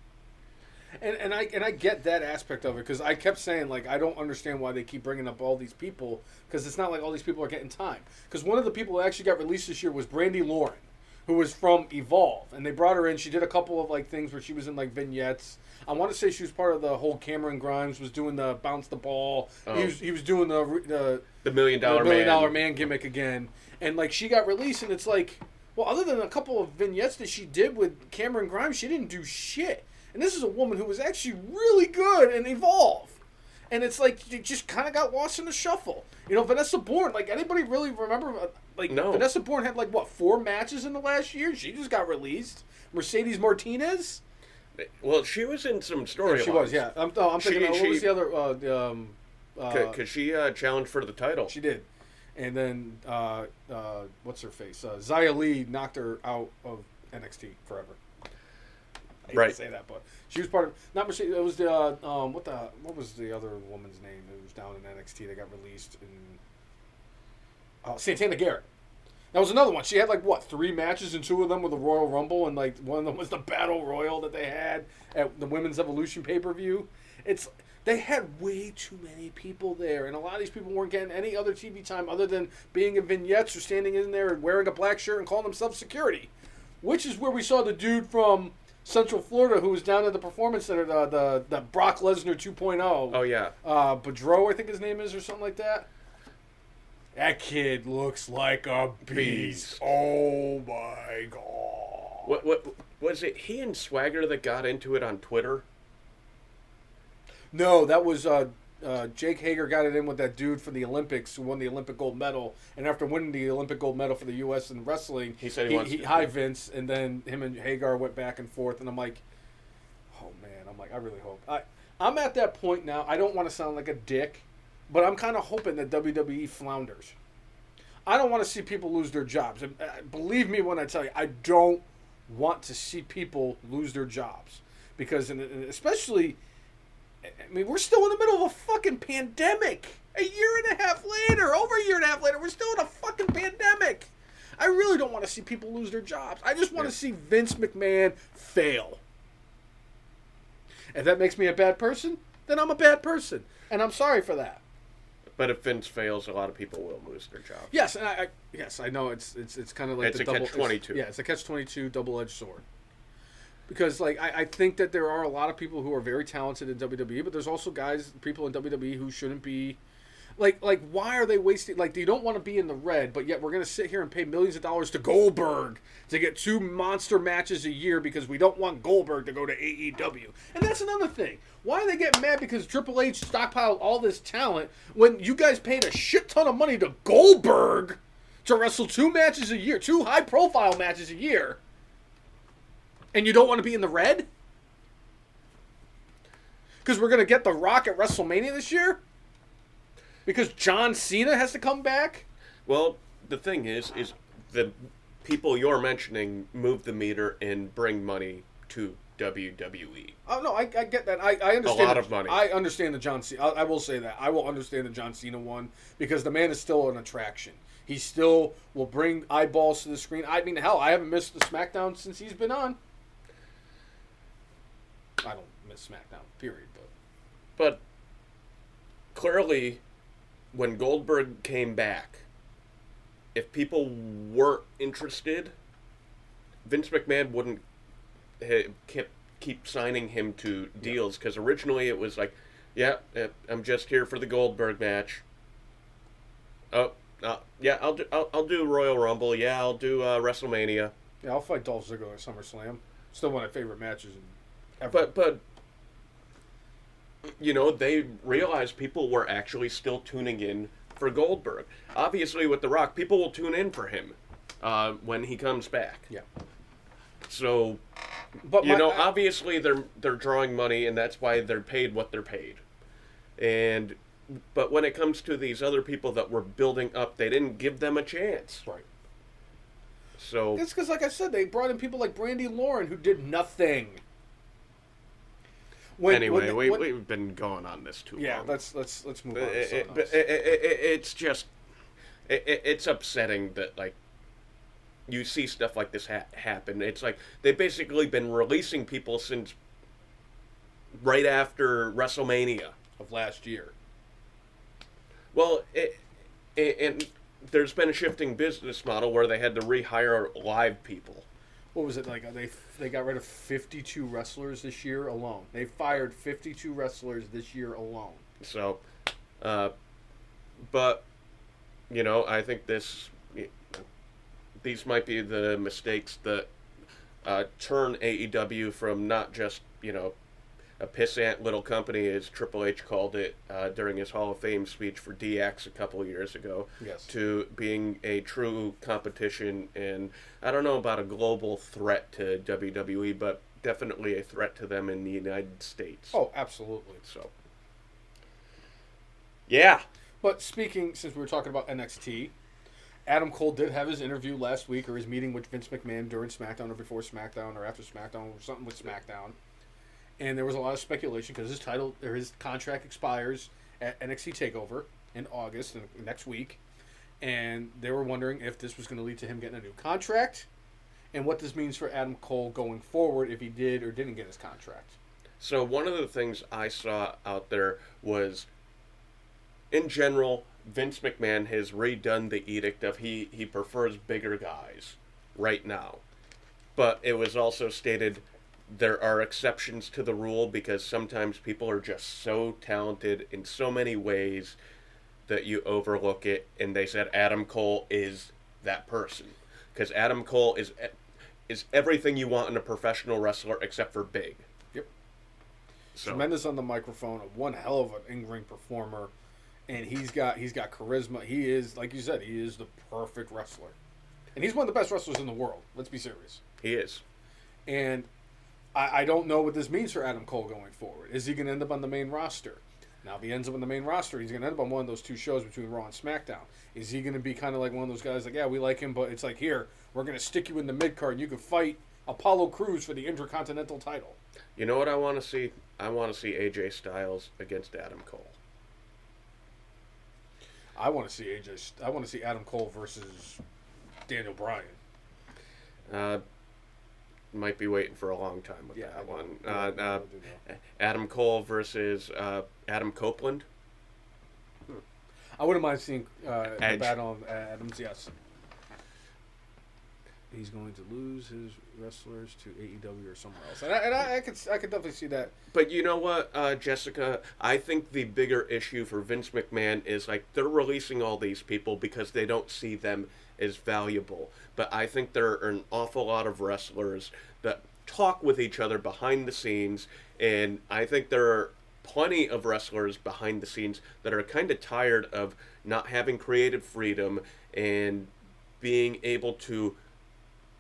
And and I and I get that aspect of it because I kept saying like I don't understand why they keep bringing up all these people because it's not like all these people are getting time. Because one of the people who actually got released this year was Brandi Lauren, who was from Evolve, and they brought her in. She did a couple of like things where she was in like vignettes. I want to say she was part of the whole Cameron Grimes was doing the bounce the ball. Oh. He was he was doing the the The million dollar the million man. dollar man gimmick again, and like she got released, and it's like, well, other than a couple of vignettes that she did with Cameron Grimes, she didn't do shit. And this is a woman who was actually really good and evolve, and it's like she just kind of got lost in the shuffle. You know, Vanessa Borne. Like anybody really remember? uh, Like No. Vanessa Borne had like what four matches in the last year. She just got released. Mercedes Martinez. Well, she was in some storylines. She was, yeah. I'm, oh, I'm thinking, She- what she- was the other? Uh, um, uh, Because she uh, challenged for the title. She did. And then, uh, uh, what's her face? Uh, Xia Li knocked her out of NXT forever. Hate Right. to say that, but she was part of. Not Mercedes. It was the uh, um, what the what was the other woman's name who was down in NXT that got released in uh, Santana Garrett. That was another one. She had like what three matches, and two of them were the Royal Rumble, and like one of them was the Battle Royal that they had at the Women's Evolution pay per view. It's they had way too many people there, and a lot of these people weren't getting any other TV time other than being in vignettes or standing in there and wearing a black shirt and calling themselves security, which is where we saw the dude from Central Florida who was down at the Performance Center, the the, the Brock Lesnar 2.0 Oh yeah. uh, Boudreaux, I think his name is, or something like that. That kid looks like a beast. Beast. Oh my god. What what was it? He and Swagger that got into it on Twitter. No, that was uh, uh, Jake Hager got it in with that dude from the Olympics who won the Olympic gold medal, and after winning the Olympic gold medal for the U.S. in wrestling, He said he wants to- hi Vince, and then him and Hager went back and forth, and I'm like, oh man, I'm like, I really hope I. I'm at that point now. I don't want to sound like a dick, but I'm kind of hoping that WWE flounders. I don't want to see people lose their jobs. And, uh, believe me when I tell you, I don't want to see people lose their jobs because, especially, I mean, we're still in the middle of a fucking pandemic. A year and a half later, over a year and a half later, we're still in a fucking pandemic. I really don't want to see people lose their jobs. I just want Yeah. to see Vince McMahon fail. If that makes me a bad person, then I'm a bad person, and I'm sorry for that. But if Vince fails, a lot of people will lose their job. Yes, and I, I yes I know it's it's it's kind of like It's the a double catch-22. Yeah, it's a catch twenty two double edged sword. Because like I, I think that there are a lot of people who are very talented in WWE, but there's also guys people in WWE who shouldn't be. Like like why are they wasting? Like you don't want to be in the red, but yet we're gonna sit here and pay millions of dollars to Goldberg to get two monster matches a year because we don't want Goldberg to go to AEW. And that's another thing. Why are they getting mad because Triple H stockpiled all this talent when you guys paid a shit ton of money to Goldberg to wrestle two matches a year, two high profile matches a year, and you don't want to be in the red? Because we're going to get The Rock at WrestleMania this year? Because John Cena has to come back? Well, the thing is, is the people you're mentioning move the meter and bring money to. WWE. Oh no, I, I get that. I, I understand. lot the- of money. I understand the John Cena. I, I will say that. I will understand the John Cena one because the man is still an attraction. He still will bring eyeballs to the screen. I mean, hell, I haven't missed the SmackDown since he's been on. I don't miss SmackDown, period. But But clearly, when Goldberg came back, if people weren't interested, Vince McMahon wouldn't ha- keep keep signing him to deals because originally it was like, yeah, eh, I'm just here for the Goldberg match. Oh, uh, yeah, I'll do I'll, I'll do Royal Rumble. Yeah, I'll do uh, WrestleMania. yeah, I'll fight Dolph Ziggler at SummerSlam. Still one of my favorite matches. In ever. But but you know they realized people were actually still tuning in for Goldberg. Obviously, with The Rock, people will tune in for him uh, when he comes back. yeah, So but you my- know, I- obviously they're they're drawing money, and that's why they're paid what they're paid. And but when it comes to these other people that were building up, they didn't give them a chance. Right. So It's because, like I said, they brought in people like Brandi Lauren who did nothing. When, anyway, when- we, when- we've been going on this too yeah, long. let's let's let's move on. It, it, it, it, it- it's just it, it, it's upsetting that like you see stuff like this ha- happen. It's like they've basically been releasing people since right after WrestleMania. of last year. Well, it, it, and there's been a shifting business model where they had to rehire live people. What was it like? They they got rid of fifty two wrestlers this year alone. They fired fifty two wrestlers this year alone. So, uh, but you know, I think this these might be the mistakes that uh, turn AEW from not just you know a pissant little company as Triple H called it uh, during his Hall of Fame speech for DX a couple of years ago Yes. to being a true competition and I don't know about a global threat to WWE, but definitely a threat to them in the United States. Oh, absolutely. So, yeah. But speaking, since we were talking about NXT, Adam Cole did have his interview last week or his meeting with Vince McMahon during SmackDown or before SmackDown or after SmackDown or something with SmackDown. And there was a lot of speculation because his title or his contract expires at NXT Takeover in August uh, next week, and they were wondering if this was going to lead to him getting a new contract, and what this means for Adam Cole going forward if he did or didn't get his contract. So one of the things I saw out there was, in general, Vince McMahon has redone the edict of he he prefers bigger guys right now, but it was also stated there are exceptions to the rule because sometimes people are just so talented in so many ways that you overlook it, and they said Adam Cole is that person because Adam Cole is is everything you want in a professional wrestler except for big. Yep. So. tremendous on the microphone, one hell of an in-ring performer, and he's got he's got charisma. He is, like you said, he is the perfect wrestler, and he's one of the best wrestlers in the world. Let's be serious. He is. And I, I don't know what this means for Adam Cole going forward. Is he going to end up on the main roster? Now, if he ends up on the main roster, he's going to end up on one of those two shows between Raw and SmackDown. Is he going to be kind of like one of those guys like, yeah, we like him, but it's like, here, we're going to stick you in the mid card and you can fight Apollo Crews for the Intercontinental title? You know what I want to see? I want to see AJ Styles against Adam Cole. I want to see AJ. I want to see Adam Cole versus Daniel Bryan. Uh, might be waiting for a long time with Yeah, that one. Uh, uh, know, I do Adam Cole versus uh, Adam Copeland. I wouldn't mind seeing uh, the Edge. battle of Adams. Yes. He's going to lose his wrestlers to AEW or somewhere else, and I, and I, I could I could definitely see that. But you know what, uh, Jessica? I think the bigger issue for Vince McMahon is like they're releasing all these people because they don't see them as valuable. But I think there are an awful lot of wrestlers that talk with each other behind the scenes, and I think there are plenty of wrestlers behind the scenes that are kind of tired of not having creative freedom and being able to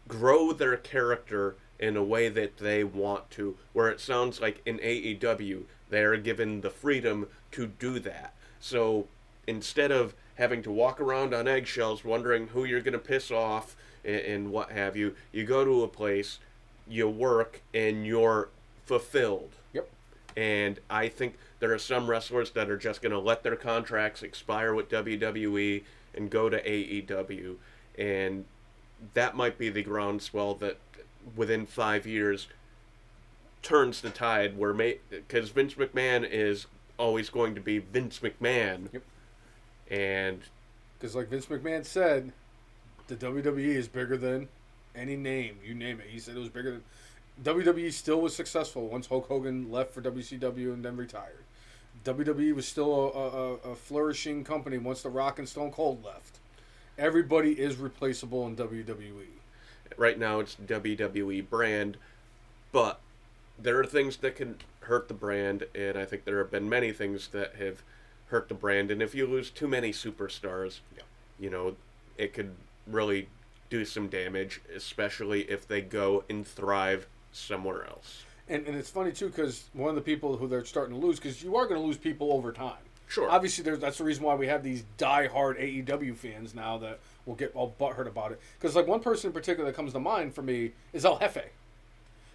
grow their character in a way that they want to, where it sounds like in AEW, they're given the freedom to do that. So instead of having to walk around on eggshells wondering who you're going to piss off and, and what have you, you go to a place, you work, and you're fulfilled. Yep. And I think there are some wrestlers that are just going to let their contracts expire with WWE and go to AEW. And that might be the groundswell that within five years turns the tide where because Vince McMahon is always going to be Vince McMahon. Yep. And Because like Vince McMahon said, the WWE is bigger than any name you name it. He said it was bigger than WWE. Still was successful once Hulk Hogan left for WCW and then retired. WWE was still a, a, a flourishing company once The Rock and Stone Cold left. Everybody is replaceable in. WWE. right now it's WWE brand, but there are things that can hurt the brand, and I think there have been many things that have hurt the brand. And if you lose too many superstars, Yeah. you know, it could really do some damage, especially if they go and thrive somewhere else. And, and it's funny too because one of the people who they're starting to lose because you are going to lose people over time. Sure. Obviously, there's, that's the reason why we have these die-hard AEW fans now that will get all butthurt about it. Because like one person in particular that comes to mind for me is El Jefe.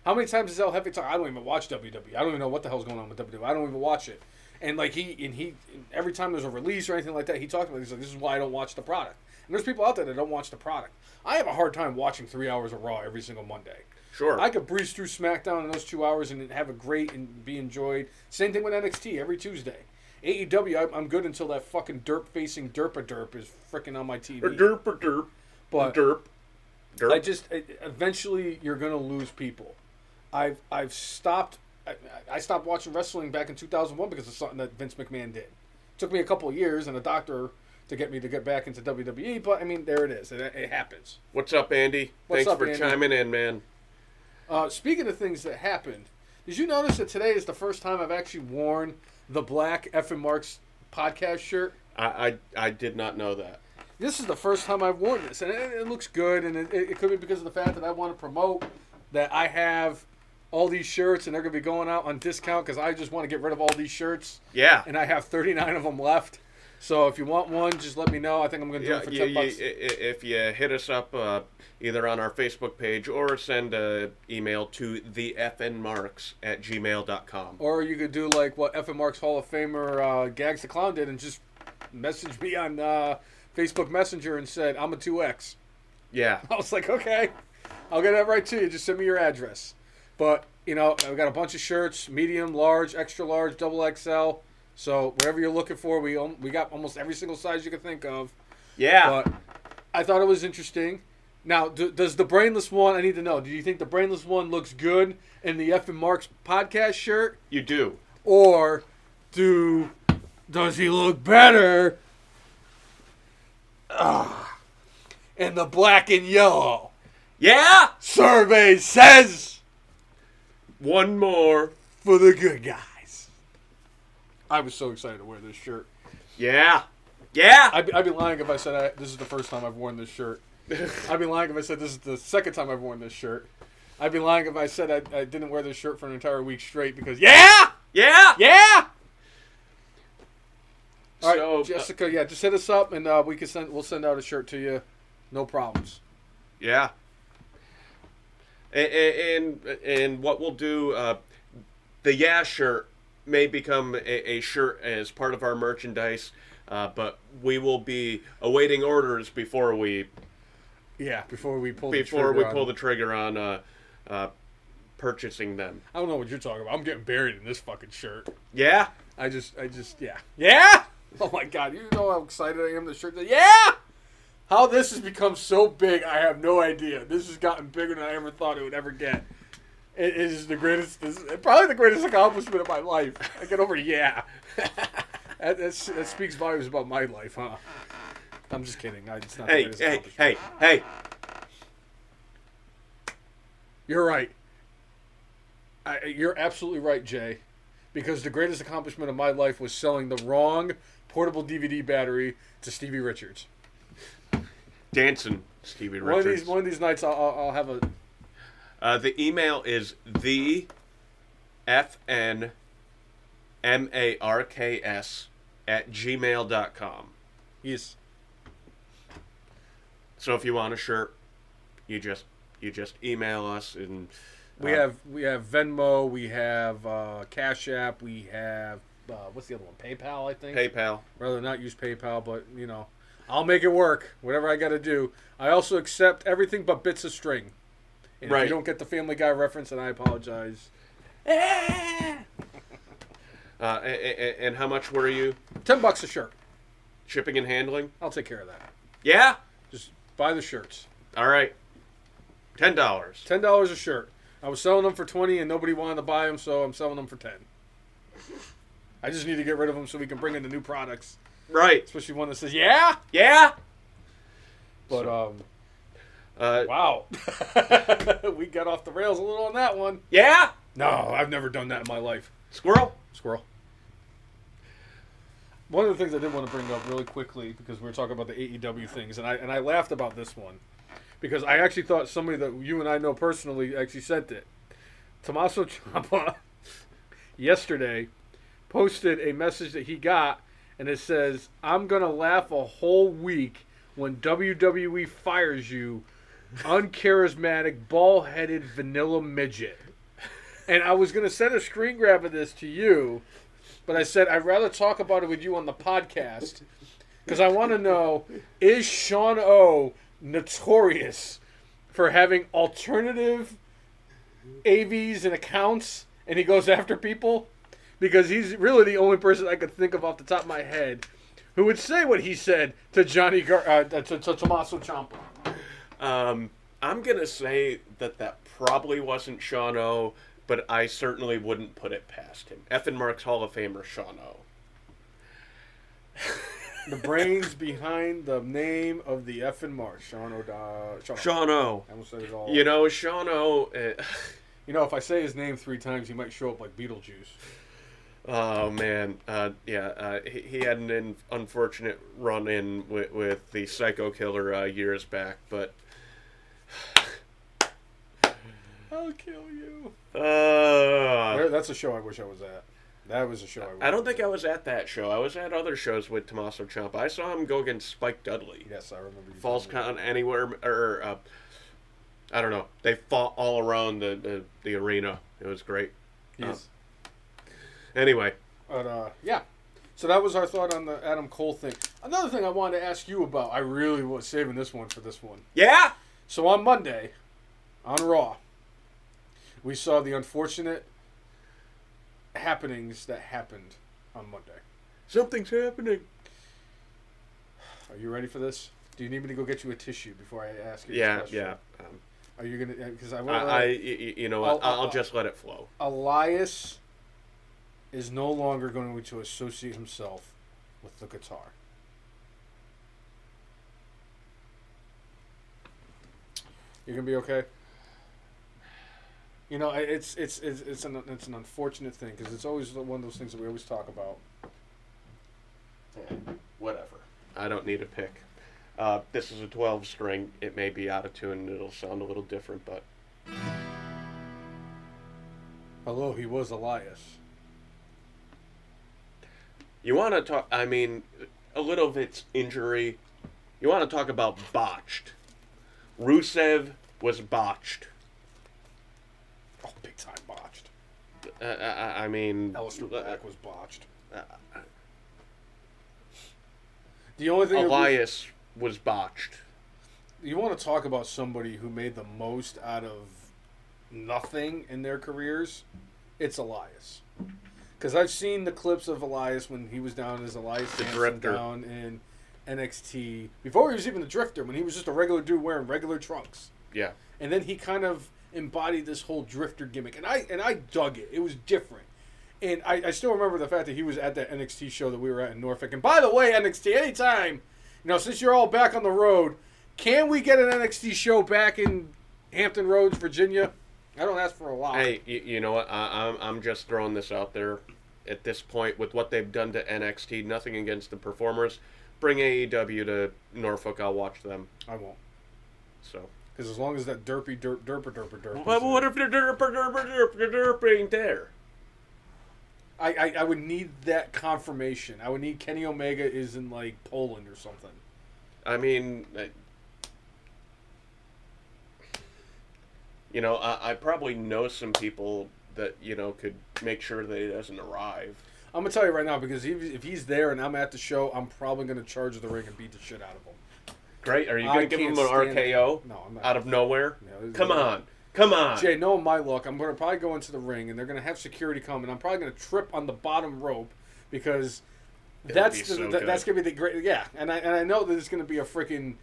How many times does El Jefe talk? I don't even watch WWE. I don't even know what the hell's going on with WWE. I don't even watch it. And like he and he every time there's a release or anything like that, he talks about. It. He's like, "This is why I don't watch the product." And there's people out there that don't watch the product. I have a hard time watching three hours of Raw every single Monday. Sure. I could breeze through SmackDown in those two hours and have a great and be enjoyed. Same thing with NXT every Tuesday. AEW, I'm, I'm good until that fucking derp facing derpa derp is freaking on my TV. derp a derp. But derp. Derp. I just I- eventually you're gonna lose people. I've I've stopped. I, I stopped watching wrestling back in 2001 because of something that Vince McMahon did. took me a couple of years and a doctor to get me to get back into WWE, but I mean there it is. It, it happens. What's up, Andy? What's Thanks up, for Andy? chiming in, man. Uh, speaking of things that happened, did you notice that today is the first time I've actually worn the black F and Marks podcast shirt? I, I I did not know that. This is the first time I've worn this, and it, it looks good. And it, it could be because of the fact that I want to promote that I have all these shirts, and they're going to be going out on discount because I just want to get rid of all these shirts, Yeah. and I have 39 of them left. So if you want one, just let me know. I think I'm going to do Yeah, it for you- 10 you- bucks. if you hit us up uh, either on our Facebook page or send an email to thefnmarks at gmail.com. Or you could do like what FN Marks Hall of Famer uh, Gags the Clown did and just message me on uh, Facebook Messenger and said, I'm a 2X. Yeah. [laughs] I was like, okay, I'll get that right to you. Just send me your address. But, you know, I've got a bunch of shirts medium, large, extra large, double XL. So wherever you're looking for, we, we got almost every single size you can think of. Yeah. But I thought it was interesting. Now, do, does the brainless one? I need to know. Do you think the brainless one looks good in the F and Marks podcast shirt, you do. or do does he look better? Ah, in the black and yellow. Yeah. Survey says One more. for the good guys. I was so excited to wear this shirt. Yeah. Yeah. I'd, be- I'd be lying if I said I, this is the first time I've worn this shirt. [laughs] I'd be lying if I said this is the second time I've worn this shirt. I'd be lying if I said I, I didn't wear this shirt for an entire week straight because yeah, yeah. yeah. All right, So, uh, Jessica, yeah, just hit us up and uh, we can send we'll send out a shirt to you, no problems. Yeah. And and, and what we'll do, uh, the yeah shirt may become a, a shirt as part of our merchandise, uh, but we will be awaiting orders before we Yeah, before we pull before the we trigger pull on- the trigger on uh, uh, purchasing them. I don't know what you're talking about. I'm getting buried in this fucking shirt. Yeah. I just, I just, yeah, yeah. [laughs] Oh my god, you know how excited I am. The shirt, yeah. How this has become so big, I have no idea. This has gotten bigger than I ever thought it would ever get. It is the greatest, is probably the greatest accomplishment of my life. I get over, yeah. [laughs] that, that speaks volumes about my life, huh? I'm just kidding. I, it's not Hey, hey, hey, hey. You're right. I, you're absolutely right, Jay. Because the greatest accomplishment of my life was selling the wrong portable DVD battery to Stevie Richards. Dancing, Stevie One of Richards. these one of these nights, I'll, I'll have a. Uh, the email is the fn m a r k s at gmail.com. Yes. So if you want a shirt, you just you just email us and We uh, have we have Venmo, we have uh, Cash App, we have uh, what's the other one? PayPal, I think. PayPal. rather not use PayPal, but you know, I'll make it work. Whatever I got to do. I also accept everything but bits of string. And If Right. you don't get the Family Guy reference, and I apologize. [laughs] Uh, a- a- a- and how much were you Ten bucks a shirt. shipping and handling? I'll take care of that. Yeah. Just buy the shirts. All right. Ten dollars. Ten dollars a shirt. I was selling them for twenty, and nobody wanted to buy them, so I'm selling them for ten. I just need to get rid of them so we can bring in the new products, Right. especially one that says "Yeah." Yeah. But um, Uh, wow, [laughs] we got off the rails a little on that one. yeah. No, I've never done that in my life. Squirrel. Squirrel. One of the things I did want to bring up really quickly because we were talking about the AEW things, and I and I laughed about this one because I actually thought somebody that you and I know personally actually sent it. Tommaso Ciampa [laughs] yesterday posted a message that he got, and it says, "I'm gonna laugh a whole week when WWE fires you, uncharismatic, ball-headed vanilla midget." And I was gonna send a screen grab of this to you, but I said I'd rather talk about it with you on the podcast because I want to know: Is Sean O notorious for having alternative AVs and accounts, and he goes after people? Because he's really the only person I could think of off the top of my head who would say what he said to Johnny Gar- uh, to, to Tommaso Ciampa. Um, I'm gonna say that that probably wasn't Sean O, but I certainly wouldn't put it past him. Effin Marks Hall of Famer Sean O. [laughs] The brains behind the name of the effing march, Sean O'Da- Sean. Sean O. I almost said it all. You know, Sean O. Uh, [laughs] You know, if I say his name three times, he might show up like Beetlejuice. oh man, uh, yeah, uh, he, he had an in, unfortunate run in with, with the Psycho Killer uh, years back, but I'll kill you. uh, That's a show I wish I was at. That was a show I. Wish I don't think I was at that show. I was at other shows with Tommaso Ciampa. I saw him go against Spike Dudley. Yes, I remember. You Falls count anywhere or uh, I don't know. They fought all around the, the, the arena. It was great. that. Yes. Anyway, But uh, yeah. So that was our thought on the Adam Cole thing. Another thing I wanted to ask you about. I really was saving this one for this one. yeah. So on Monday, on Raw, we saw the unfortunate happenings that happened on Monday. Something's happening. Are you ready for this? Do you need me to go get you a tissue before I ask you? this Yeah, question? yeah. Um, Are you gonna? Because I, I, want I, y- y- you know what? I'll- I'll, I'll- just let it flow. Elias is no longer going to associate himself with the guitar. You're gonna be okay. You know, it's it's it's it's an it's an unfortunate thing because it's always one of those things that we always talk about. Whatever. I don't need a pick. Uh, this is a 12 string. It may be out of tune and it'll sound a little different, but Hello, he was Elias. you want to talk. I mean, a little of it's injury. You want to talk about botched. Rusev was botched. Oh, big time botched. Uh, I, I mean, Aleister uh, was botched. uh, The only thing that we- Elias was botched. you want to talk about somebody who made the most out of nothing in their careers, it's Elias. Because I've seen the clips of Elias when he was down as Elias The Drifter. down in NXT before he was even the Drifter when he was just a regular dude wearing regular trunks, Yeah. and then he kind of embodied this whole Drifter gimmick, and I and I dug it. It was different. And I, I still remember the fact that he was at that NXT show that we were at in Norfolk. And by the way, NXT, anytime, you know, since you're all back on the road, can we get an NXT show back in Hampton Roads, Virginia? I don't ask for a lot. Hey, you, you know what? I, I'm I'm just throwing this out there. At this point, with what they've done to NXT, nothing against the performers. Bring AEW to Norfolk. I'll watch them. I won't. So. Because as long as that derpy derp derper derper derp. Well, what if the derp derp derp derp derp ain't there? I, I, I would need that confirmation. I would need Kenny Omega is in like Poland or something. I mean, I, you know, I, I probably know some people that you know could make sure that he doesn't arrive. I'm gonna tell you right now because if, if he's there and I'm at the show, I'm probably gonna charge the ring and beat the shit out of him. Great. Are you going to give him an it. RKO No, I'm not. out of nowhere? No, Come on, come on. Jay, knowing my luck, I'm going to probably go into the ring and they're going to have security come and I'm probably going to trip on the bottom rope because It'll that's be the, so good. that's going to be the great yeah, and I and I know that it's going to be a freaking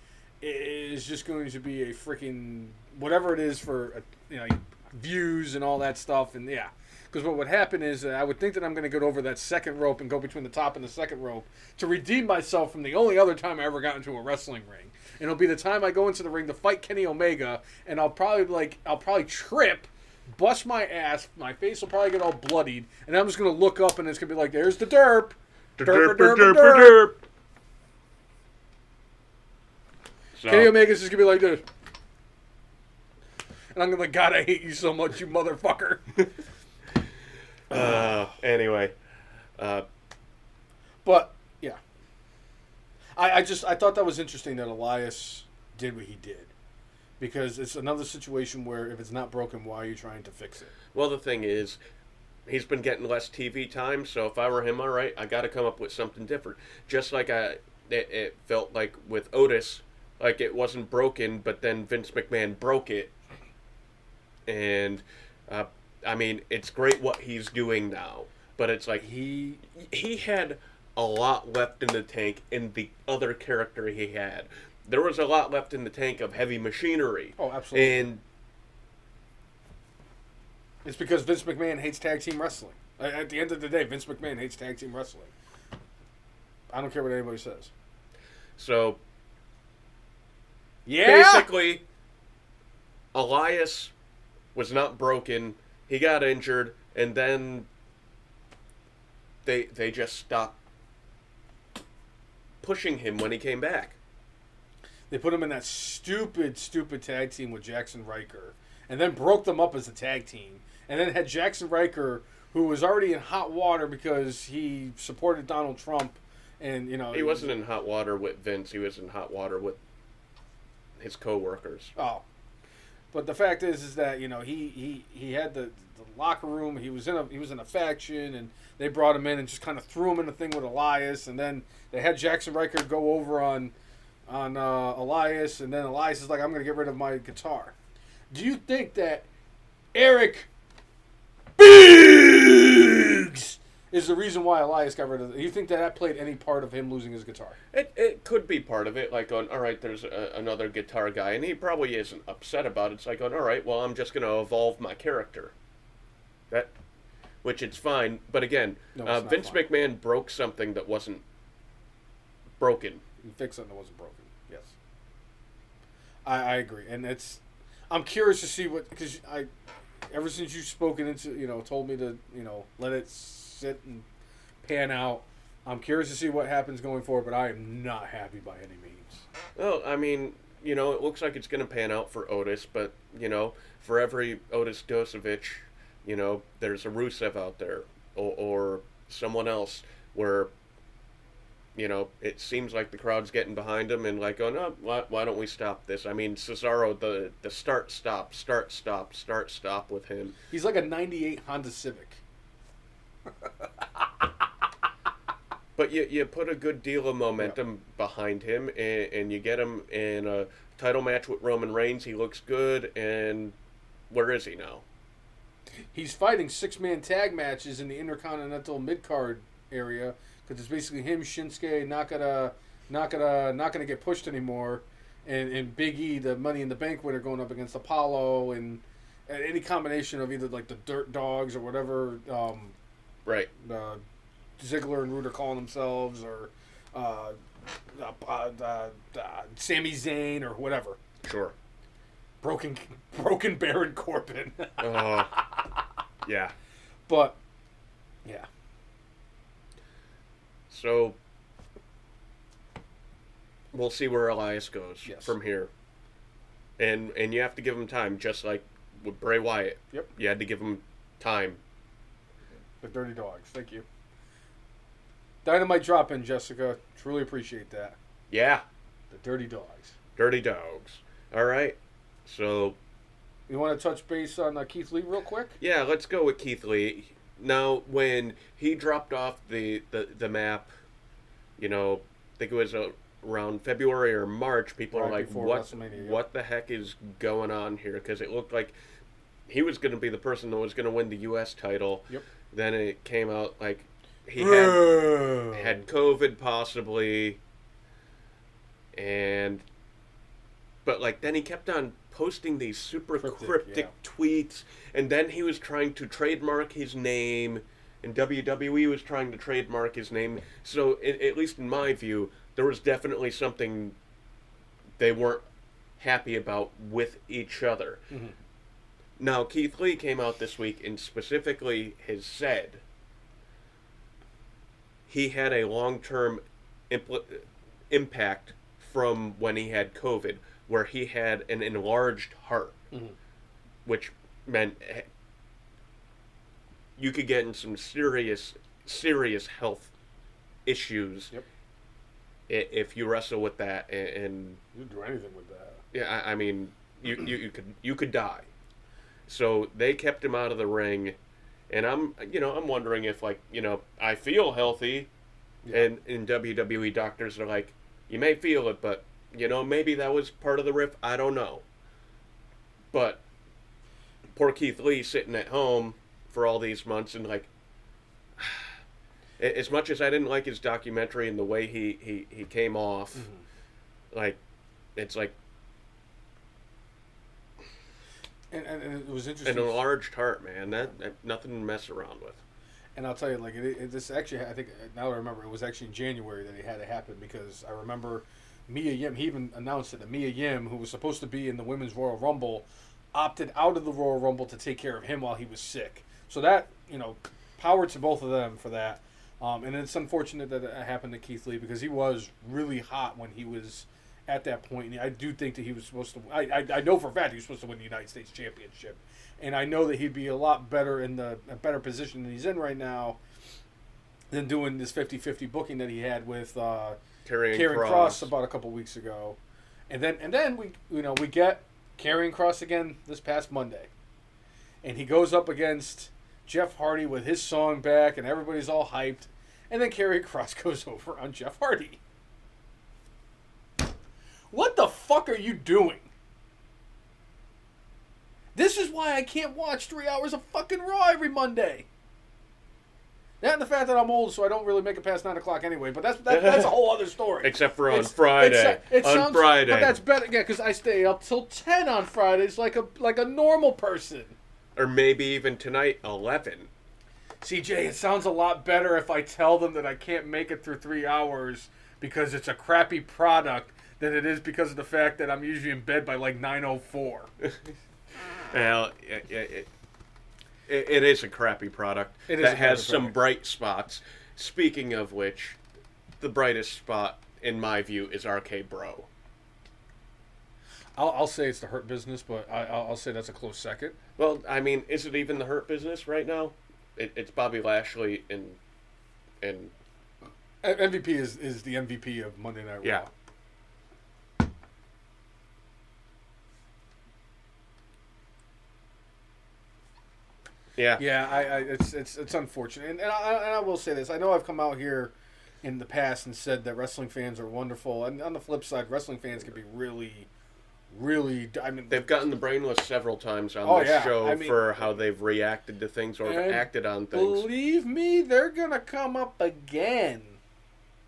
it's just going to be a freaking whatever it is for uh, you know views and all that stuff and yeah. Because what would happen is uh, I would think that I'm going to get over that second rope and go between the top and the second rope to redeem myself from the only other time I ever got into a wrestling ring. And it'll be the time I go into the ring to fight Kenny Omega, and I'll probably like I'll probably trip, bust my ass, my face will probably get all bloodied, and I'm just gonna look up and it's gonna be like, "There's the derp." Derp, derp, derp, derp. So, Kenny Omega's just gonna be like this. And I'm gonna be like, God, I hate you so much, you motherfucker. [laughs] uh, anyway, uh, but yeah, I, I just I thought that was interesting that Elias did what he did. Because it's another situation where if it's not broken, why are you trying to fix it? Well, the thing is, he's been getting less TV time. So if I were him, all right, I got to come up with something different. Just like I, it, it felt like with Otis, like it wasn't broken, but then Vince McMahon broke it. And, uh, I mean, it's great what he's doing now, but it's like He he had a lot left in the tank in the other character he had. There was a lot left in the tank of heavy machinery. Oh, absolutely. And It's because Vince McMahon hates tag team wrestling. At at the end of the day, Vince McMahon hates tag team wrestling. I don't care what anybody says. so Yeah. basically, Elias was not broken. He got injured, and then they they just stopped pushing him when he came back. They put him in that stupid, stupid tag team with Jaxson Ryker, and then broke them up as a tag team, and then had Jaxson Ryker, who was already in hot water because he supported Donald Trump, and you know He wasn't in hot water with Vince. He was in hot water with his coworkers. Oh, but the fact is, is that you know he he he had the, the locker room. He was in a he was in a faction, and they brought him in and just kind of threw him in the thing with Elias, and then they had Jaxson Ryker go over on on uh, Elias, and then Elias is like, "I'm going to get rid of my guitar." Do you think that Eric Biggs is the reason why Elias got rid of it? Do you think that that played any part of him losing his guitar? It, it could be part of it, like going, all right, there's a, another guitar guy, and he probably isn't upset about it. It's like going, all right, well, I'm just going to evolve my character. That, which it's fine, but again, No, uh, Vince fine. McMahon broke something that wasn't broken. You fix something that wasn't broken. Yes, I, I agree, and it's. I'm curious to see what because I, ever since you've spoken into you know told me to you know let it sit and pan out. I'm curious to see what happens going forward, but I am not happy by any means. Well, I mean, you know, it looks like it's going to pan out for Otis, but you know, for every Otis Dozovic, you know, there's a Rusev out there or, or someone else where, you know, it seems like the crowd's getting behind him and like, oh no, why, why don't we stop this? I mean, Cesaro, the the start stop, start stop, start stop with him. He's like a '98 Honda Civic. But you, you put a good deal of momentum behind him, and, and you get him in a title match with Roman Reigns. He looks good, and where is he now? He's fighting six man tag matches in the Intercontinental Mid Card area because it's basically him, Shinsuke, not gonna, not gonna, not gonna get pushed anymore, and and Big E, the Money in the Bank winner, going up against Apollo and, and any combination of either like the Dirt Dogs or whatever um, Right. uh, Ziggler and Roode are calling themselves, or uh, uh, uh, uh, uh, Sami Zayn or whatever. Sure. Broken, [laughs] broken Baron Corbin. Uh, [laughs] yeah. but yeah, So we'll see where Elias goes Yes. from here, and and you have to give him time, just like with Bray Wyatt. Yep. You had to give him time. The Dirty Dogs. Thank you. Dynamite drop in, Jessica. Truly appreciate that. Yeah. The Dirty Dogs. Dirty dogs. All right. So You want to touch base on uh, Keith Lee real quick? Yeah, let's go with Keith Lee. Now, when he dropped off the, the, the map, you know, I think it was uh, around February or March, people are like, what, what the heck is going on here? Because it looked like he was going to be the person that was going to win the U.S. title. Yep. Then it came out like he had, had COVID possibly. And, but like, then he kept on posting these super Cryptic, cryptic, tweets, and then he was trying to trademark his name, and WWE was trying to trademark his name. So, at least in my view, there was definitely something they weren't happy about with each other. Mhm. Now, Keith Lee came out this week and specifically has said he had a long term impl- impact from when he had COVID, where he had an enlarged heart, Mhm. which meant you could get in some serious, serious health issues Yep. if you wrestle with that and, and You do anything with that. yeah, I, I mean, you, you you could you could die. So they kept him out of the ring, and I'm you know I'm wondering if like you know I feel healthy, Yeah. and in WWE doctors are like you may feel it, but you know maybe that was part of the riff. I don't know. But poor Keith Lee sitting at home for all these months and like. [sighs] As much as I didn't like his documentary and the way he, he, he came off, mm-hmm. like, it's like And, and, and it was interesting. And an enlarged heart, man. That, that nothing to mess around with. And I'll tell you, like, it, it, this actually, I think, now I remember, it was actually in January that it had to happen because I remember Mia Yim, he even announced it that Mia Yim, who was supposed to be in the Women's Royal Rumble, opted out of the Royal Rumble to take care of him while he was sick. So that, you know, power to both of them for that. Um, and it's unfortunate that it happened to Keith Lee because he was really hot when he was at that point. And I do think that he was supposed to. I, I, I know for a fact he was supposed to win the United States Championship, and I know that he'd be a lot better in the a better position than he's in right now than doing this 50-50 booking that he had with uh, Carrying Karen Cross. Kross. about a couple weeks ago, and then and then we you know we get Karrion Kross again this past Monday, and he goes up against Jeff Hardy with his song back, and everybody's all hyped, and then Karrion Kross [laughs] goes over on Jeff Hardy. What the fuck are you doing? This is why I can't watch three hours of fucking Raw every Monday. That and the fact that I'm old, so I don't really make it past nine o'clock anyway. But that's that, that's a whole other story. Except for on It's- Friday. it's- it on sounds- Friday. But that's better, yeah, because I stay up till ten on Fridays, like a like a normal person. or maybe even tonight, 11. CJ, it sounds a lot better if I tell them that I can't make it through three hours because it's a crappy product than it is because of the fact that I'm usually in bed by like nine oh four. [laughs] Well, it, it, it, it is a crappy product It that has some product. bright spots. Speaking of which, the brightest spot, in my view, is RK Bro. I'll, I'll say it's the hurt business, but I, I'll, I'll say that's a close second. Well, I mean, is it even the Hurt Business right now? It, it's Bobby Lashley and and MVP is, is the MVP of Monday Night Raw. Yeah. Yeah, Yeah, I, I it's it's it's unfortunate, and, and, I, and I will say this: I know I've come out here in the past and said that wrestling fans are wonderful, and on the flip side, wrestling fans can be really, really. I mean, They've gotten the brainless several times on Oh, this yeah. show I mean- for how they've reacted to things or acted on things. believe me, they're gonna come up again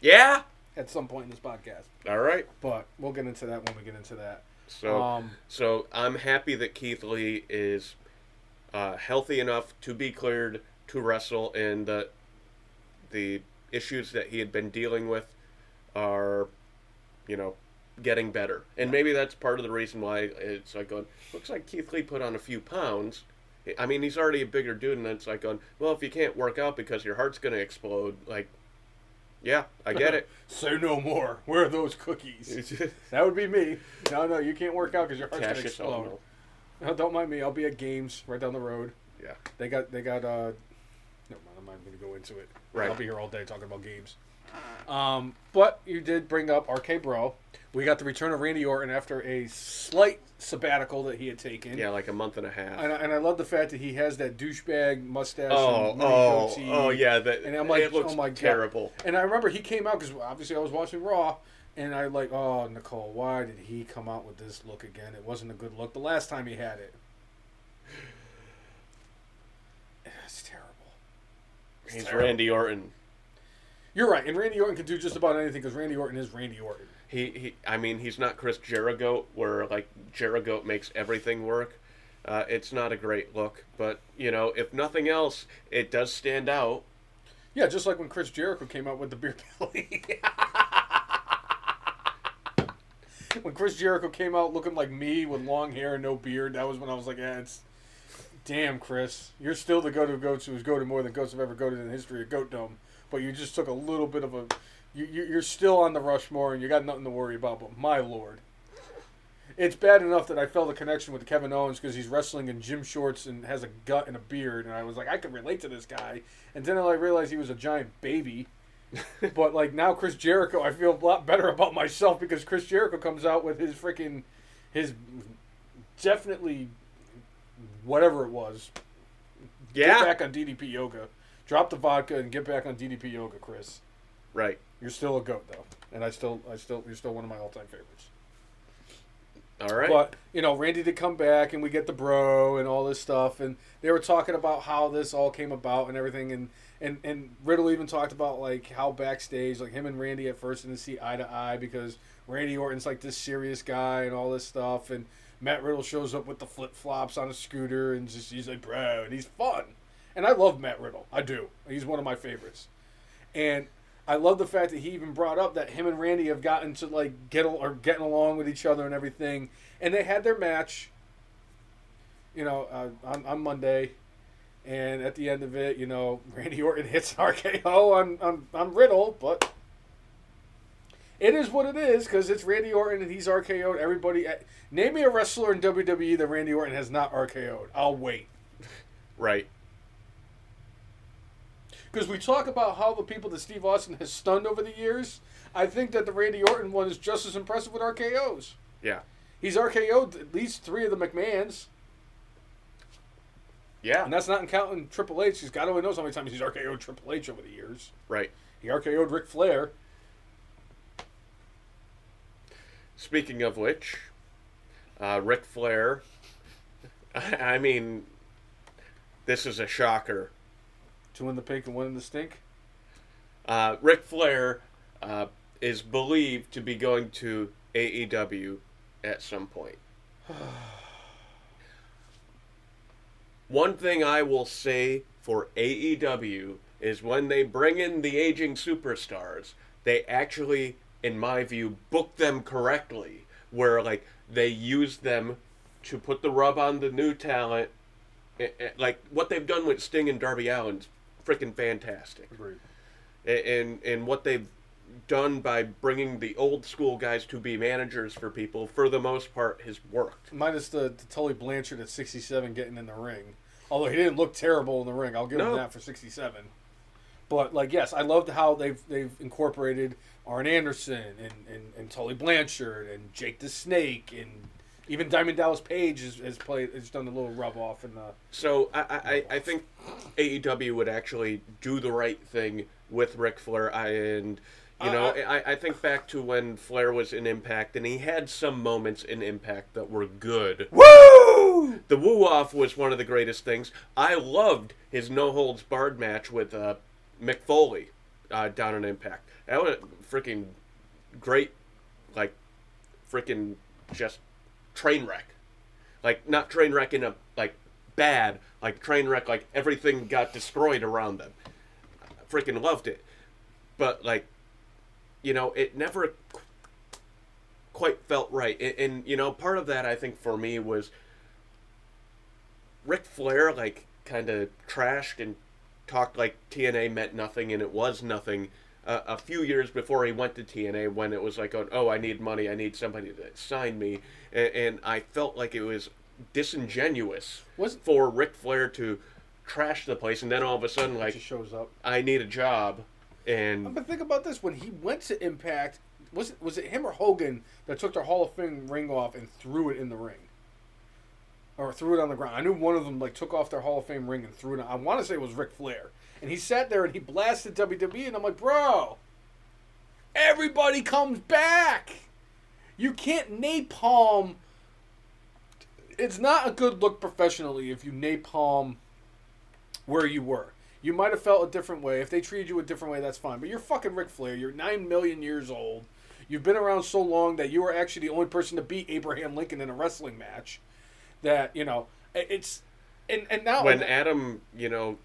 Yeah. at some point in this podcast. All right. But we'll get into that when we get into that. So, Um, so I'm happy that Keith Lee is uh, healthy enough to be cleared to wrestle, and the the issues that he had been dealing with are, you know, getting better. And maybe that's part of the reason why it's like going. Looks like Keith Lee put on a few pounds. I mean, he's already a bigger dude, and it's like going. Well, if you can't work out because your heart's going to explode, like, yeah, I get it. [laughs] say no more. Where are those cookies? [laughs] that would be me. No, no, you can't work out because your heart's gonna Cassius explode. No, [laughs] don't mind me. I'll be at games right down the road. Yeah. They got they got uh never mind, I'm not gonna go into it. Right. I'll be here all day talking about games. Um but you did bring up RK Bro. We got the return of Randy Orton after a slight sabbatical that he had taken. Yeah, like a month and a half. And I, and I love the fact that he has that douchebag mustache. Oh, and oh, goatee. oh, yeah. That And I'm like, it looks oh my God. terrible. And I remember he came out because obviously I was watching Raw, and I like, oh Nicole, why did he come out with this look again? It wasn't a good look the last time he had it. [sighs] It's terrible. It's He's terrible. Randy Orton. You're right, and Randy Orton can do just about anything because Randy Orton is Randy Orton. He, he, I mean, he's not Chris Jericho, where like Jericho makes everything work. Uh, it's not a great look, but you know, if nothing else, it does stand out. Yeah, just like when Chris Jericho came out with the beer belly. [laughs] [laughs] when Chris Jericho came out looking like me with long hair and no beard, that was when I was like, yeah, it's damn Chris, you're still the go-to goats who's goated more than goats have ever goated in the history of Goat Dome, but you just took a little bit of a, you, you- you're still on the Rushmore and you got nothing to worry about. But my lord, it's bad enough that I felt a connection with Kevin Owens because he's wrestling in gym shorts and has a gut and a beard, and I was like, I can relate to this guy. And then I realized he was a giant baby, [laughs] but like now Chris Jericho, I feel a lot better about myself because Chris Jericho comes out with his freaking his definitely whatever it was. Yeah. Get back on DDP yoga. Drop the vodka and get back on DDP yoga, Chris. Right. You're still a goat though, and I still, I still, you're still one of my all-time favorites. All right. But you know, Randy did come back, and we get the bro and all this stuff, and they were talking about how this all came about and everything, and and and Riddle even talked about like how backstage, like him and Randy at first didn't see eye to eye because Randy Orton's like this serious guy and all this stuff, and Matt Riddle shows up with the flip flops on a scooter and just he's like bro, and he's fun, and I love Matt Riddle, I do, he's one of my favorites, and I love the fact that he even brought up that him and Randy have gotten to like get or getting along with each other and everything, and they had their match. You know, uh, on on Monday, and at the end of it, you know, [laughs] Randy Orton hits RKO on on, on Riddle, but it is what it is because it's Randy Orton and he's RKO'd everybody. At, name me a wrestler in WWE that Randy Orton has not RKO'd. I'll wait. right. Because we talk about how the people that Steve Austin has stunned over the years. I think that the Randy Orton one is just as impressive with RKO's. Yeah. He's RKO'd at least three of the McMahons, Yeah. and that's not counting Triple H. Because God only knows how many times he's RKO'd Triple H over the years. Right. He RKO'd Ric Flair. Speaking of which, uh, Ric Flair. [laughs] I mean, this is a shocker. Two in the pink and one in the stink. Uh, Ric Flair uh, is believed to be going to AEW at some point. [sighs] [sighs] One thing I will say for AEW is when they bring in the aging superstars, they actually, in my view, book them correctly. Where, like, they use them to put the rub on the new talent. Eh, eh, Like, what they've done with Sting and Darby Allin's freaking fantastic Agreed. and and what they've done by bringing the old school guys to be managers for people for the most part has worked. Minus the, the Tully Blanchard at 67 getting in the ring. Although he didn't look terrible in the ring. I'll give him that for 67. But, like, yes, I loved how they've they've incorporated Arn Anderson and, and, and Tully Blanchard and Jake the Snake and even Diamond Dallas Page has, has played has done a little rub off in the So I, I, I think AEW would actually do the right thing with Ric Flair I, and you know Uh, I, I think back to when Flair was in Impact and he had some moments in Impact that were good. Woo! The woo off was one of the greatest things. I loved his no holds barred match with uh, Mick Foley uh, down in Impact. That was freaking great, like freaking just train wreck. Like not train wreck in a like bad, like train wreck, like everything got destroyed around them. Freaking loved it, but like, you know, it never qu- quite felt right. And, and you know, part of that I think for me was Ric Flair like kind of trashed and talked like TNA meant nothing and it was nothing. Uh, a few years before he went to TNA, when it was like, oh, I need money, I need somebody to sign me, and, and I felt like it was disingenuous Was- for Ric Flair to trash the place, and then all of a sudden, like, shows up. I need a job, and But think about this: when he went to Impact, was it was it him or Hogan that took their Hall of Fame ring off and threw it in the ring, or threw it on the ground? I knew one of them like took off their Hall of Fame ring and threw it. On, I want to say it was Ric Flair, and he sat there and he blasted WWE, and I'm like, bro, everybody comes back. You can't napalm. It's not a good look professionally if you napalm where you were. You might have felt a different way. If they treated you a different way, that's fine. But you're fucking Ric Flair. You're nine million years old. You've been around so long that you were actually the only person to beat Abraham Lincoln in a wrestling match. That you know, it's and and now when Adam, you know,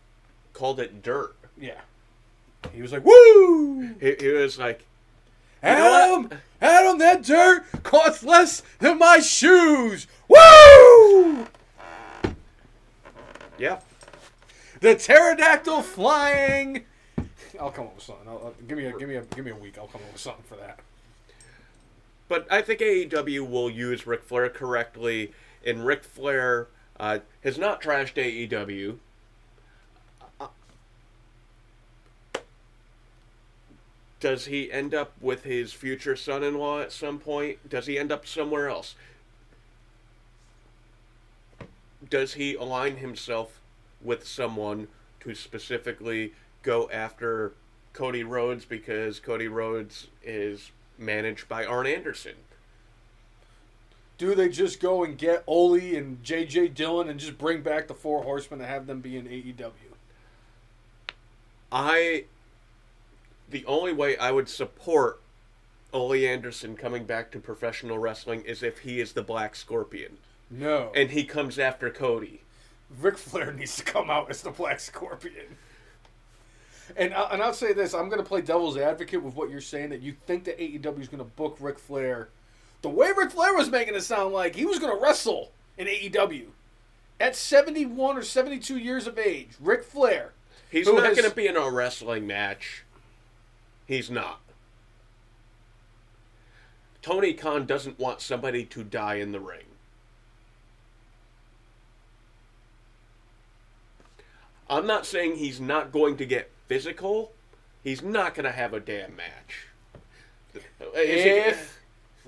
called it dirt, yeah, he was like, "Woo, he, he was like, Adam, Adam, that dirt costs less than my shoes. Woo!" yeah, The pterodactyl flying. I'll come up with something. I'll, I'll- give me a give me a give me a week. I'll come up with something for that. But I think AEW will use Ric Flair correctly, and Ric Flair uh, has not trashed AEW. Does he end up with his future son-in-law at some point? Does he end up somewhere else? Does he align himself with someone to specifically go after Cody Rhodes because Cody Rhodes is managed by Arn Anderson? Do they just go and get Ole and J.J. Dillon and just bring back the Four Horsemen and have them be in AEW? I the only way I would support Ole Anderson coming back to professional wrestling is if he is the Black Scorpion No. and he comes after Cody. Ric Flair needs to come out as the Black Scorpion. And I, and I'll say this: I'm going to play devil's advocate with what you're saying. That you think that AEW is going to book Ric Flair, the way Ric Flair was making it sound like he was going to wrestle in AEW at 71 or 72 years of age. Ric Flair. He's not has- going to be in a wrestling match. He's not. Tony Khan doesn't want somebody to die in the ring. I'm not saying he's not going to get physical. He's not going to have a damn match. Is If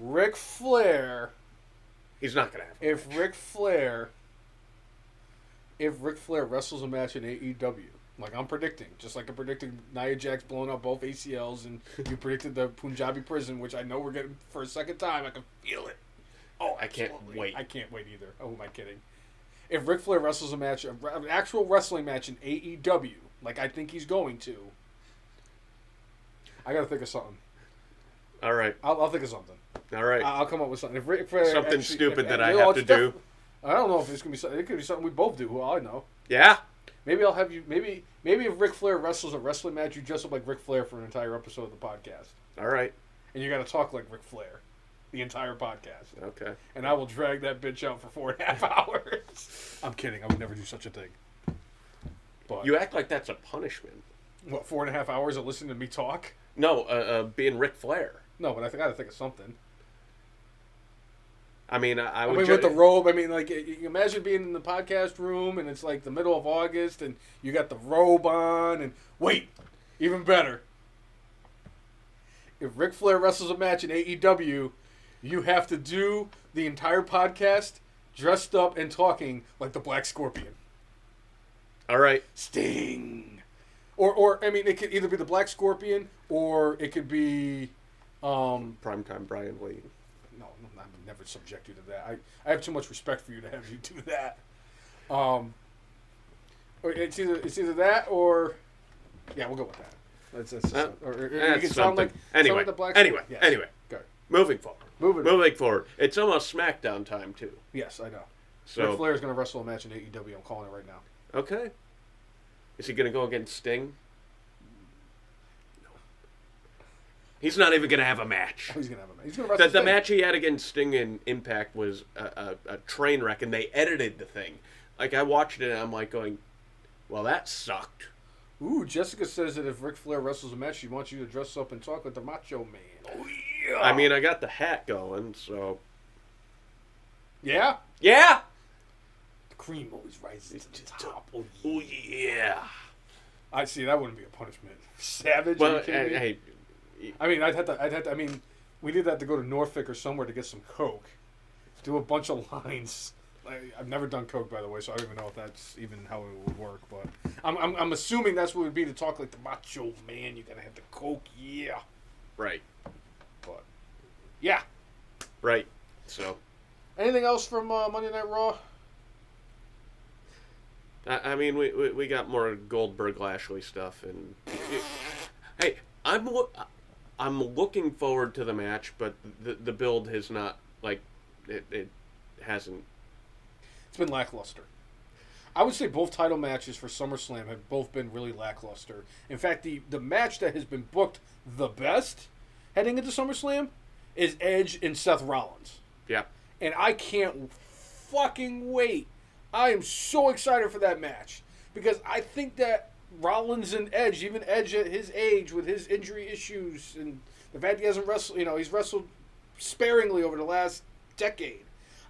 Ric Flair, he's not going to have. if Ric Flair, if Ric Flair wrestles a match in AEW, like I'm predicting, just like I predicted Nia Jax blowing up both ACLs, and you predicted the Punjabi prison, which I know we're getting for a second time. I can feel it. Oh, I can't absolutely. wait. I can't wait either. Oh, am I kidding? If Ric Flair wrestles a match, an actual wrestling match in AEW, like I think he's going to, I got to think of something. All right, I'll, I'll think of something. All right. I'll come up with something. If Ric Flair Something actually- stupid if- that if- I well, have it's to do. I don't know if it's gonna be something. It could be something we both do. Who I know. yeah, Maybe I'll have you. Maybe maybe if Ric Flair wrestles a wrestling match, you dress up like Ric Flair for an entire episode of the podcast, all right. and you got to talk like Ric Flair, the entire podcast, Okay. and I will drag that bitch out for four and a half [laughs] hours. I'm kidding. I would never do such a thing. But You act like that's a punishment. what four and a half hours of listening to me talk? No, uh, uh, being Ric Flair. No, but I got to think of something. I mean, I, I I mean, ju- with the robe, I mean, like, imagine being in the podcast room and it's like the middle of August and you got the robe on and wait, even better. If Ric Flair wrestles a match in AEW, you have to do the entire podcast dressed up and talking like the Black Scorpion. All right. Sting. Or, or I mean, it could either be the Black Scorpion or it could be, um, Primetime Brian Lee. no, no, I would never subject you to that. I, I have too much respect for you to have you do that. Um, it's either it's either that or yeah, we'll go with that. That's, that's Uh, or, or, or you That's can sound something. like anyway, sound like the black anyway, Yes. anyway. Go. Moving forward. Moving. Moving forward. It's almost SmackDown time too. Yes, I know. So Ric Flair is going to wrestle a match in AEW. I'm calling it right now. okay. Is he gonna go against Sting? No. He's not even gonna have a match. He's going to have a match. He's going to The, the Sting. match he had against Sting in Impact was a, a, a train wreck, and they edited the thing. Like I watched it, and I'm like going, "Well, that sucked." Ooh, Jessica says that if Ric Flair wrestles a match, she wants you to dress up and talk like the Macho Man. Oh yeah. I mean, I got the hat going, so yeah. yeah. The cream always rises to the top. Oh, Oh yeah. I see. That wouldn't be a punishment. [laughs] Savage. are Well, you kidding me? hey, hey, I mean, I'd have to. I'd have to. I mean, we did that to go to Norfolk or somewhere to get some coke. Do a bunch of [laughs] lines. I, I've never done coke, by the way, so I don't even know if that's even how it would work. But I'm, I'm, I'm assuming that's what it would be to talk like the macho man. You gotta have the coke, yeah. right, But yeah. right. So Anything else from uh, Monday Night Raw? I, I mean, we, we we got more Goldberg Lashley stuff, and hey, I'm I'm looking forward to the match, but the the build has not like it, it hasn't. It's been lackluster. I would say both title matches for SummerSlam have both been really lackluster. In fact, the, the match that has been booked the best heading into SummerSlam is Edge and Seth Rollins. Yeah, And I can't fucking wait. I am so excited for that match because I think that Rollins and Edge, even Edge at his age with his injury issues and the fact he hasn't wrestled, you know, he's wrestled sparingly over the last decade.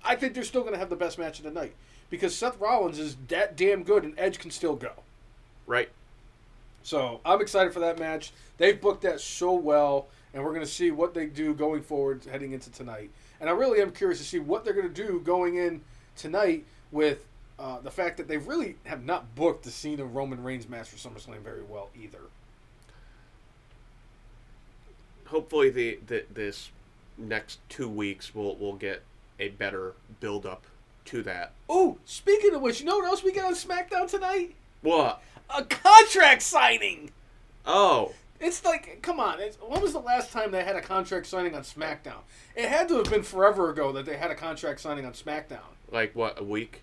I think they're still going to have the best match of the night because Seth Rollins is that damn good and Edge can still go. right. So I'm excited for that match. They've booked that so well, and we're going to see what they do going forward heading into tonight. And I really am curious to see what they're going to do going in tonight with uh, the fact that they really have not booked the Cena Roman Reigns match for SummerSlam very well either. Hopefully, the, the this next two weeks we'll we'll get a better build up to that. Oh, speaking of which, you know what else we got on SmackDown tonight? What? A contract signing. Oh, It's like, come on. It's, when was the last time they had a contract signing on SmackDown? It had to have been forever ago that they had a contract signing on SmackDown. like what? A week?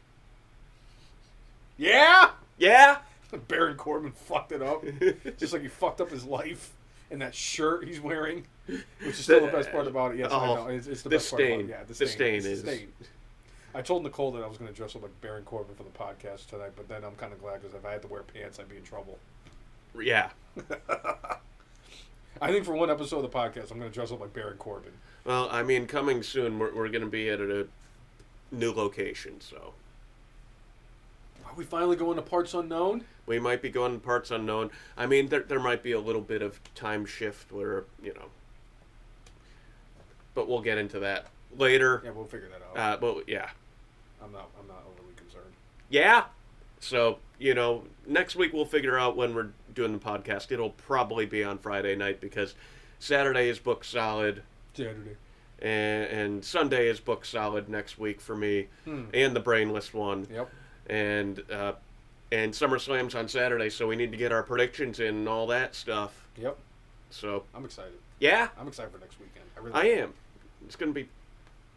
Yeah? Yeah. [laughs] Baron Corbin fucked it up. [laughs] Just like he fucked up his life and that shirt he's wearing. Which is still the best part about it. Yes, I Oh, know. It's, it's the, the best part about it. stain. Yeah, the The stain. stain It's the is- stain. I told Nicole that I was going to dress up like Baron Corbin for the podcast tonight, but then I'm kind of glad because if I had to wear pants, I'd be in trouble. Yeah. [laughs] I think for one episode of the podcast, I'm going to dress up like Baron Corbin. Well, I mean, coming soon, we're, we're going to be at a new location, so Are we finally going to Parts Unknown? we might be going to parts unknown. I mean, there, there might be a little bit of time shift where, you know, but we'll get into that later. Yeah, we'll figure that out. Uh, but yeah. I'm not. I'm not overly concerned. Yeah. So, you know, next week we'll figure out when we're doing the podcast. It'll probably be on Friday night because Saturday is booked solid. Saturday. and, and Sunday is booked solid next week for me, Hmm. and the brainless one, Yep. And uh, and SummerSlam's on Saturday, so we need to get our predictions in and all that stuff. Yep. So I'm excited. yeah, I'm excited for next weekend. I really. I am. It's gonna be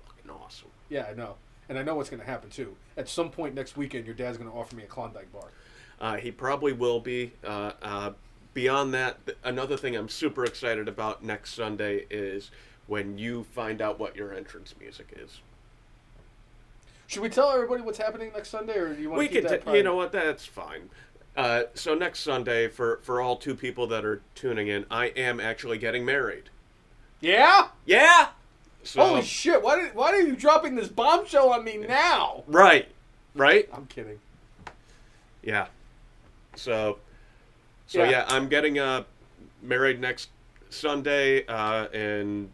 fucking awesome. Yeah, I know, and I know what's going to happen too. At some point next weekend, your dad's going to offer me a Klondike bar. Uh, he probably will be. Uh, uh, beyond that, th- another thing I'm super excited about next Sunday is when you find out what your entrance music is. Should we tell everybody what's happening next Sunday, or do you want we to keep that t- you know what? That's fine. Uh, so next Sunday, for for all two people that are tuning in, I am actually getting married. Yeah. Yeah. So Holy shit! Why did Why are you dropping this bombshell on me now? right, right. I'm kidding. Yeah. So, so Yeah. yeah, I'm getting uh, married next Sunday, uh, and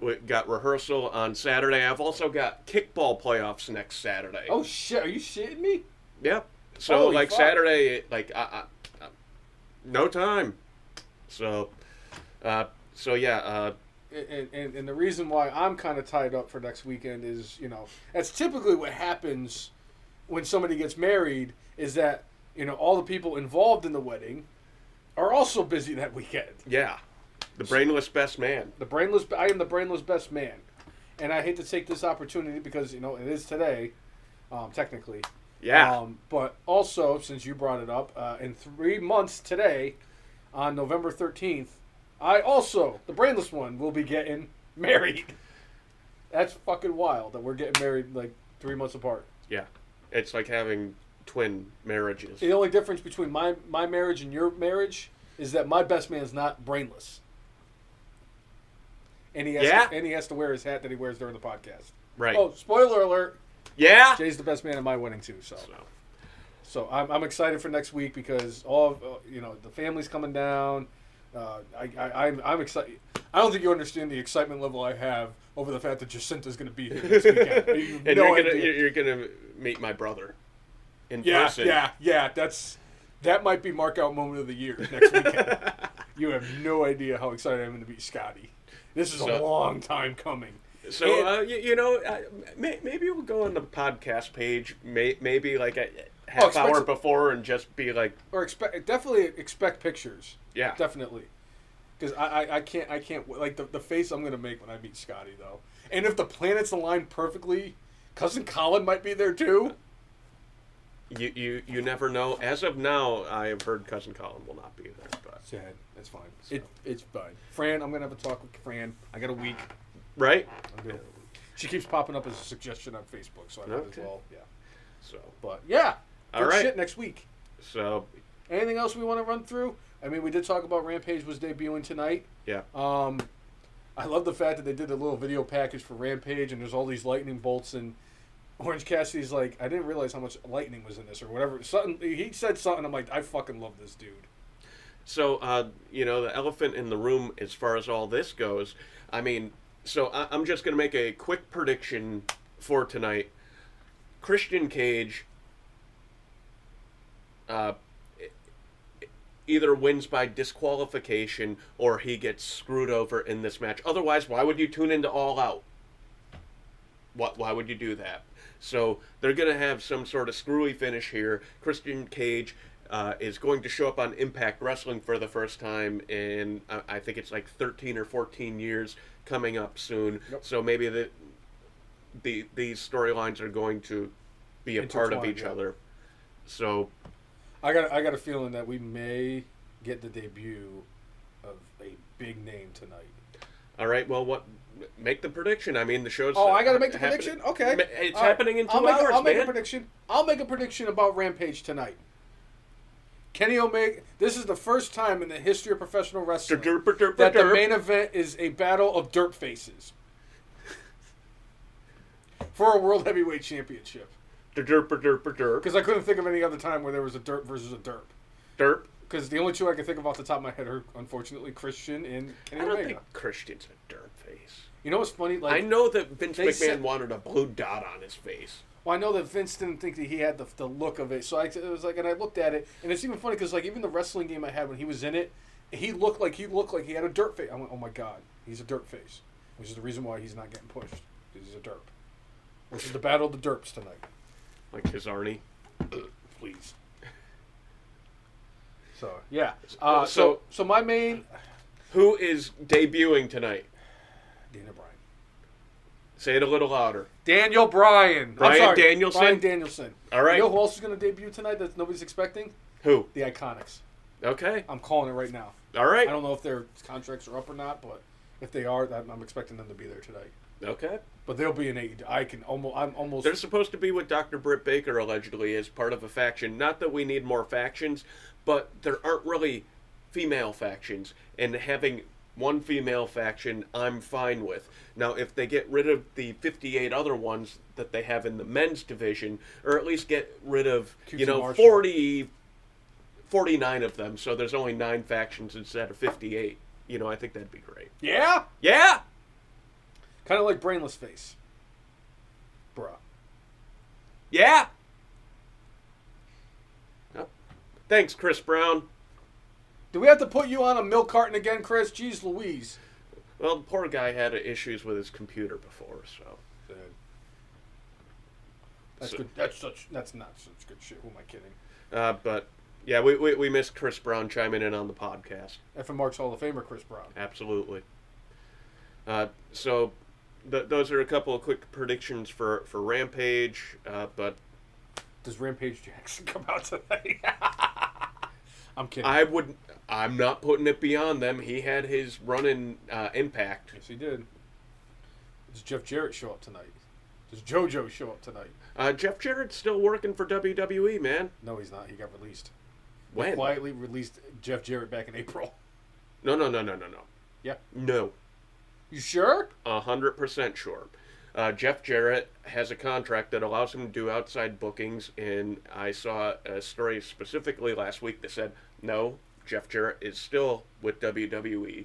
we got rehearsal on Saturday. I've also got kickball playoffs next Saturday. Oh shit! Are you shitting me? Yep. So Holy like fuck. Saturday, like I, I, I, no time. So, uh, so yeah, uh, and, and, and the reason why I'm kind of tied up for next weekend is, you know, that's typically what happens when somebody gets married is that, you know, all the people involved in the wedding are also busy that weekend. yeah, the brainless best man. The brainless, I am the brainless best man. And I hate to take this opportunity because, you know, it is today, um, technically. Yeah, Um, but also, since you brought it up, uh, in three months today, on November 13th, I also, the brainless one, will be getting [laughs] married. That's fucking wild that we're getting married like three months apart. yeah. It's like having twin marriages. The only difference between my, my marriage and your marriage is that my best man's not brainless. And he has Yeah. to, and he has to wear his hat that he wears during the podcast. Right. Oh, spoiler alert! yeah. Jay's the best man in my wedding too. So. So, So I'm, I'm excited for next week because all of, uh, you know the family's coming down. Uh, I, I I'm I'm excited. I don't think you understand the excitement level I have over the fact that Jacinta's going to be here next weekend. [laughs] You and no you're gonna idea. you're, you're gonna meet my brother in yeah, person. yeah, yeah. That's that might be mark out moment of the year next weekend. [laughs] you have no idea how excited I am to meet Scotty. This is a long time coming. So And- uh, you, you know, uh, may, maybe we'll go on the podcast page, may, maybe like a half Oh, expect hour before, and just be like, Or expect definitely expect pictures. yeah, Definitely. Because I, I, I can't I can't like the, the face I'm gonna make when I meet Scotty though, and if the planets align perfectly, cousin Colin might be there too. you, you you never know. As of now, I have heard cousin Colin will not be there, but Sad. That's fine. It, it's fine. Fran, I'm gonna have a talk with Fran. I got a week. right. I'm gonna- She keeps popping up as a suggestion on Facebook, so I might as well. Yeah. So But yeah. All Good right. shit next week. so Anything else we want to run through? I mean, we did talk about Rampage was debuting tonight. yeah, Um, I love the fact that they did a little video package for Rampage, and there's all these lightning bolts. And Orange Cassidy's like, I didn't realize how much lightning was in this, or whatever. Something he said something. I'm like, I fucking love this dude. So, uh, you know, the elephant in the room as far as all this goes, I mean, so I, I'm just going to make a quick prediction for tonight. Christian Cage uh, either wins by disqualification or he gets screwed over in this match. Otherwise, why would you tune into All Out? What? Why would you do that? So they're going to have some sort of screwy finish here. Christian Cage uh, is going to show up on Impact Wrestling for the first time in I, I think it's like 13 or 14 years coming up soon. Yep. So maybe the, the these storylines are going to be a part of each yeah. other. So I got I got a feeling that we may get the debut of a big name tonight. All right. Well, what? Make the prediction. I mean, the show's. Oh, I got to make the happening- prediction. Okay, It's All right. happening in 2 I'll make hours, a, I'll man. make a prediction. I'll make a prediction about Rampage tonight. Kenny Omega. This is the first time in the history of professional wrestling Derp, derp, derp, that the main event is a battle of dirt faces for a world heavyweight championship. Derp, derp, derp. Because I couldn't think of any other time where there was a dirt versus a derp. Derp. Because the only two I can think of off the top of my head are unfortunately Christian and Kenny I don't Omega. think Christian's a derp face. You know what's funny? Like I know that Vince McMahon said- wanted a blue dot on his face. Well, I know that Vince didn't think that he had the, the look of it, so I it was like, and I looked at it, and it's even funny because like even the wrestling game I had when he was in it, he looked like he looked like he had a dirt face. I went, oh my god, he's a dirt face, which is the reason why he's not getting pushed. He's a derp. Which is the battle of the derps tonight. Like his Arnie. Please. So yeah, uh, so So- so my main Who is debuting tonight? Dana Bryan. Say it a little louder. Daniel Bryan. Bryan I'm sorry, Danielson? Bryan Danielson. All right. You know who else is going to debut tonight that nobody's expecting? Who? The Iconics. Okay. I'm calling it right now. All right. I don't know if their contracts are up or not, but if they are, I'm I'm expecting them to be there tonight. Okay. But they'll be in AEW. I can almost. I'm almost. They're supposed to be with Dr. Britt Baker allegedly as part of a faction. Not that we need more factions, but there aren't really female factions, and having one female faction, I'm fine with. Now, if they get rid of the 58 other ones that they have in the men's division, or at least get rid of, you know, Marshall. 40, 49 of them, so there's only nine factions instead of 58, you know, I think that'd be great. yeah. Yeah! Kind of like Brainless Face. Bruh. Yeah! Thanks, Chris Brown. Do we have to put you on a milk carton again, Chris? Jeez Louise. Well, the poor guy had issues with his computer before, so. That's So- good. That's such. That's not such good shit. Who am I kidding? Uh, but yeah, we, we we missed Chris Brown chiming in on the podcast. Fn Marks Hall of Famer Chris Brown. Absolutely. Uh, so, th- those are a couple of quick predictions for for Rampage. Uh, but Does Rampage Jackson [laughs] come out tonight? [laughs] I'm kidding. I would. I'm not putting it beyond them. He had his run in uh, Impact. yes, he did. Does Jeff Jarrett show up tonight? Does JoJo show up tonight? Uh, Jeff Jarrett's still working for WWE, man. No, he's not. He got released. When? Quietly released Jeff Jarrett back in April. No, no, no, no, no, no. Yeah. No. You sure? A hundred percent sure. Uh, Jeff Jarrett has a contract that allows him to do outside bookings, and I saw a story specifically last week that said no, Jeff Jarrett is still with WWE,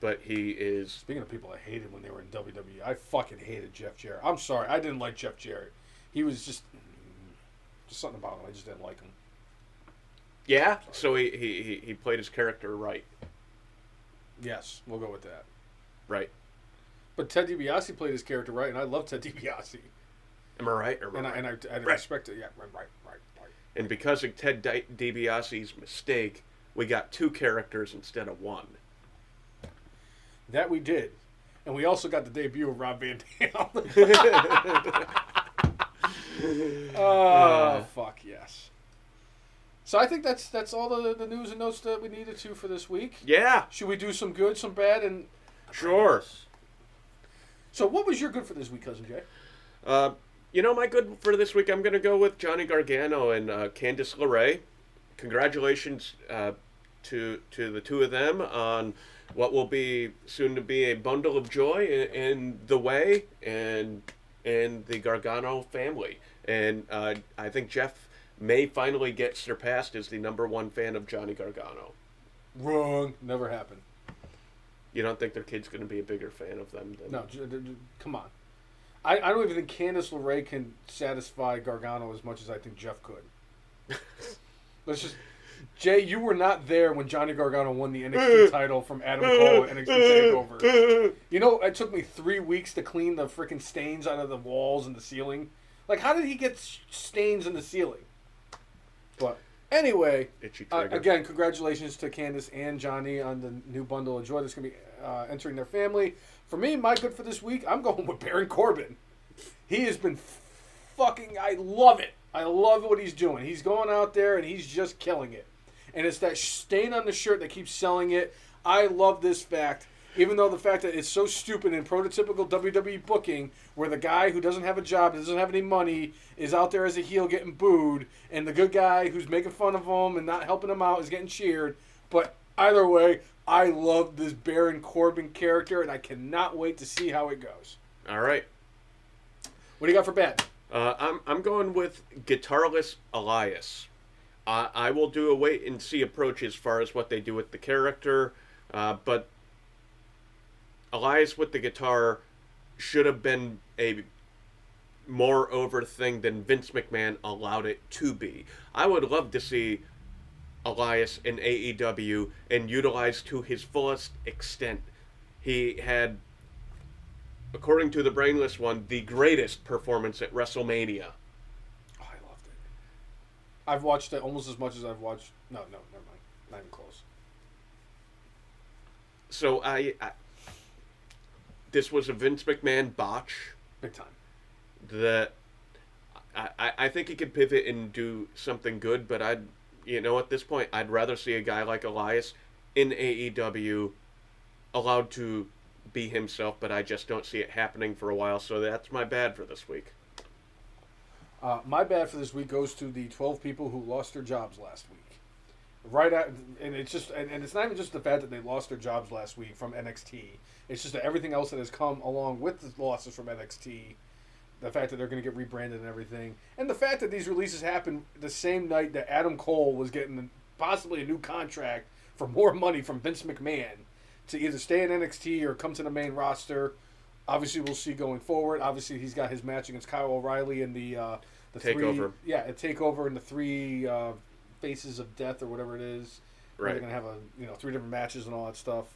but he is Speaking of people I hated when they were in WWE, I fucking hated Jeff Jarrett. I'm sorry, I didn't like Jeff Jarrett. He was just just something about him. I just didn't like him. yeah. So he he, he, played his character right, Yes, we'll go with that. right. But Ted DiBiase played his character right, and I love Ted [laughs] DiBiase, Am I right? Or am I and I right? and I, I Right. respect it. Yeah, right, right, right, right. And because of Ted Di- DiBiase's mistake, we got two characters instead of one. That we did, and we also got the debut of Rob Van Dam. [laughs] oh fuck yes. So I think that's that's all the, the news and notes that we needed to for this week. Yeah, Should we do some good, some bad, and sure. so what was your good for this week, cousin Jay? Uh, you know, my good for this week, I'm going to go with Johnny Gargano and uh, Candice LeRae. Congratulations uh, to to the two of them on what will be soon to be a bundle of joy in, in the way and and the Gargano family. And uh, I think Jeff may finally get surpassed as the number one fan of Johnny Gargano. Wrong. Never happened. You don't think their kid's going to be a bigger fan of them than No, j- j- come on. I, I don't even think Candice LeRae can satisfy Gargano as much as I think Jeff could. [laughs] Let's just. Jay, you were not there when Johnny Gargano won the NXT title from Adam Cole at NXT Takeover. You know, it took me three weeks to clean the freaking stains out of the walls and the ceiling. Like, how did he get stains in the ceiling? But anyway, Itchy uh, again, congratulations to Candice and Johnny on the new bundle of joy that's going to be uh, entering their family. For me, my good for this week, I'm going with Baron Corbin. He has been fucking. I love it. I love what he's doing. He's going out there and he's just killing it. And it's that stain on the shirt that keeps selling it. I love this fact. Even though the fact that it's so stupid in prototypical WWE booking, where the guy who doesn't have a job, doesn't have any money, is out there as a heel getting booed, and the good guy who's making fun of him and not helping him out is getting cheered. But either way, I love this Baron Corbin character, and I cannot wait to see how it goes. All right. What do you got for bad? Uh, I'm I'm going with guitarless Elias. I I will do a wait and see approach as far as what they do with the character, uh, but Elias with the guitar should have been a more over thing than Vince McMahon allowed it to be. I would love to see Elias in AEW and utilized to his fullest extent. He had according to the brainless one, the greatest performance at WrestleMania. Oh, I loved it. I've watched it almost as much as I've watched. No, no, never mind. Not even close. So I, I this was a Vince McMahon botch Big time. that I, I- I think he could pivot and do something good, but I'd you know at this point I'd rather see a guy like Elias in AEW allowed to be himself, but I just don't see it happening for a while, so that's my bad for this week. Uh, my bad for this week goes to the 12 people who lost their jobs last week. Right at, and it's just, and, and it's not even just the fact that they lost their jobs last week from NXT. It's just that everything else that has come along with the losses from NXT, the fact that they're going to get rebranded and everything, and the fact that these releases happened the same night that Adam Cole was getting possibly a new contract for more money from Vince McMahon to either stay in NXT or come to the main roster. Obviously, we'll see going forward. Obviously, he's got his match against Kyle O'Reilly in the uh, the three, yeah, a takeover in the three uh, faces of death or whatever it is. Right. They're gonna have a you know three different matches and all that stuff.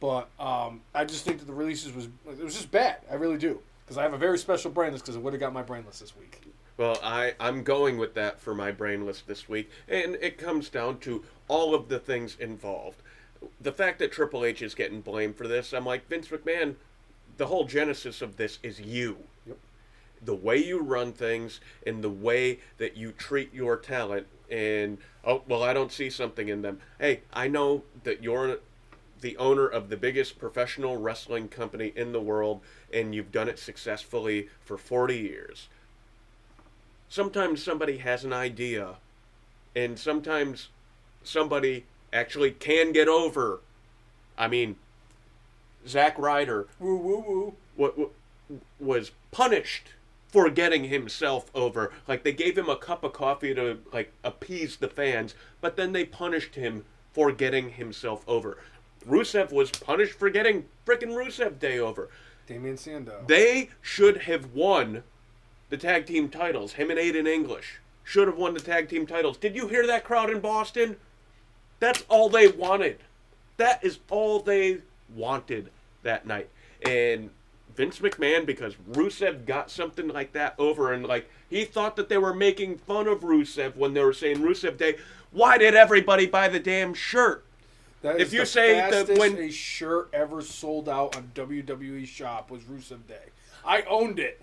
But um, I just think that the releases was it was just bad. I really do because I have a very special brain list because it would have got my brain list this week. Well, I, I'm going with that for my brain list this week, and it comes down to all of the things involved. The fact that Triple H is getting blamed for this, I'm like, Vince McMahon, the whole genesis of this is you. Yep. The way you run things and the way that you treat your talent, and, oh, well, I don't see something in them. Hey, I know that you're the owner of the biggest professional wrestling company in the world, and you've done it successfully for 40 years sometimes somebody has an idea and sometimes somebody actually can get over i mean Zack ryder Woo woo woo. what, what was punished for getting himself over like they gave him a cup of coffee to like appease the fans but then they punished him for getting himself over rusev was punished for getting frickin' rusev day over Damien Sandow. they should have won the tag team titles. Him and Aiden English should have won the tag team titles. Did you hear that crowd in Boston? That's all they wanted. That is all they wanted that night. And Vince McMahon, because Rusev got something like that over, and like he thought that they were making fun of Rusev when they were saying Rusev Day. Why did everybody buy the damn shirt? That if is you the say that when- a shirt ever sold out on WWE Shop was Rusev Day. I owned it.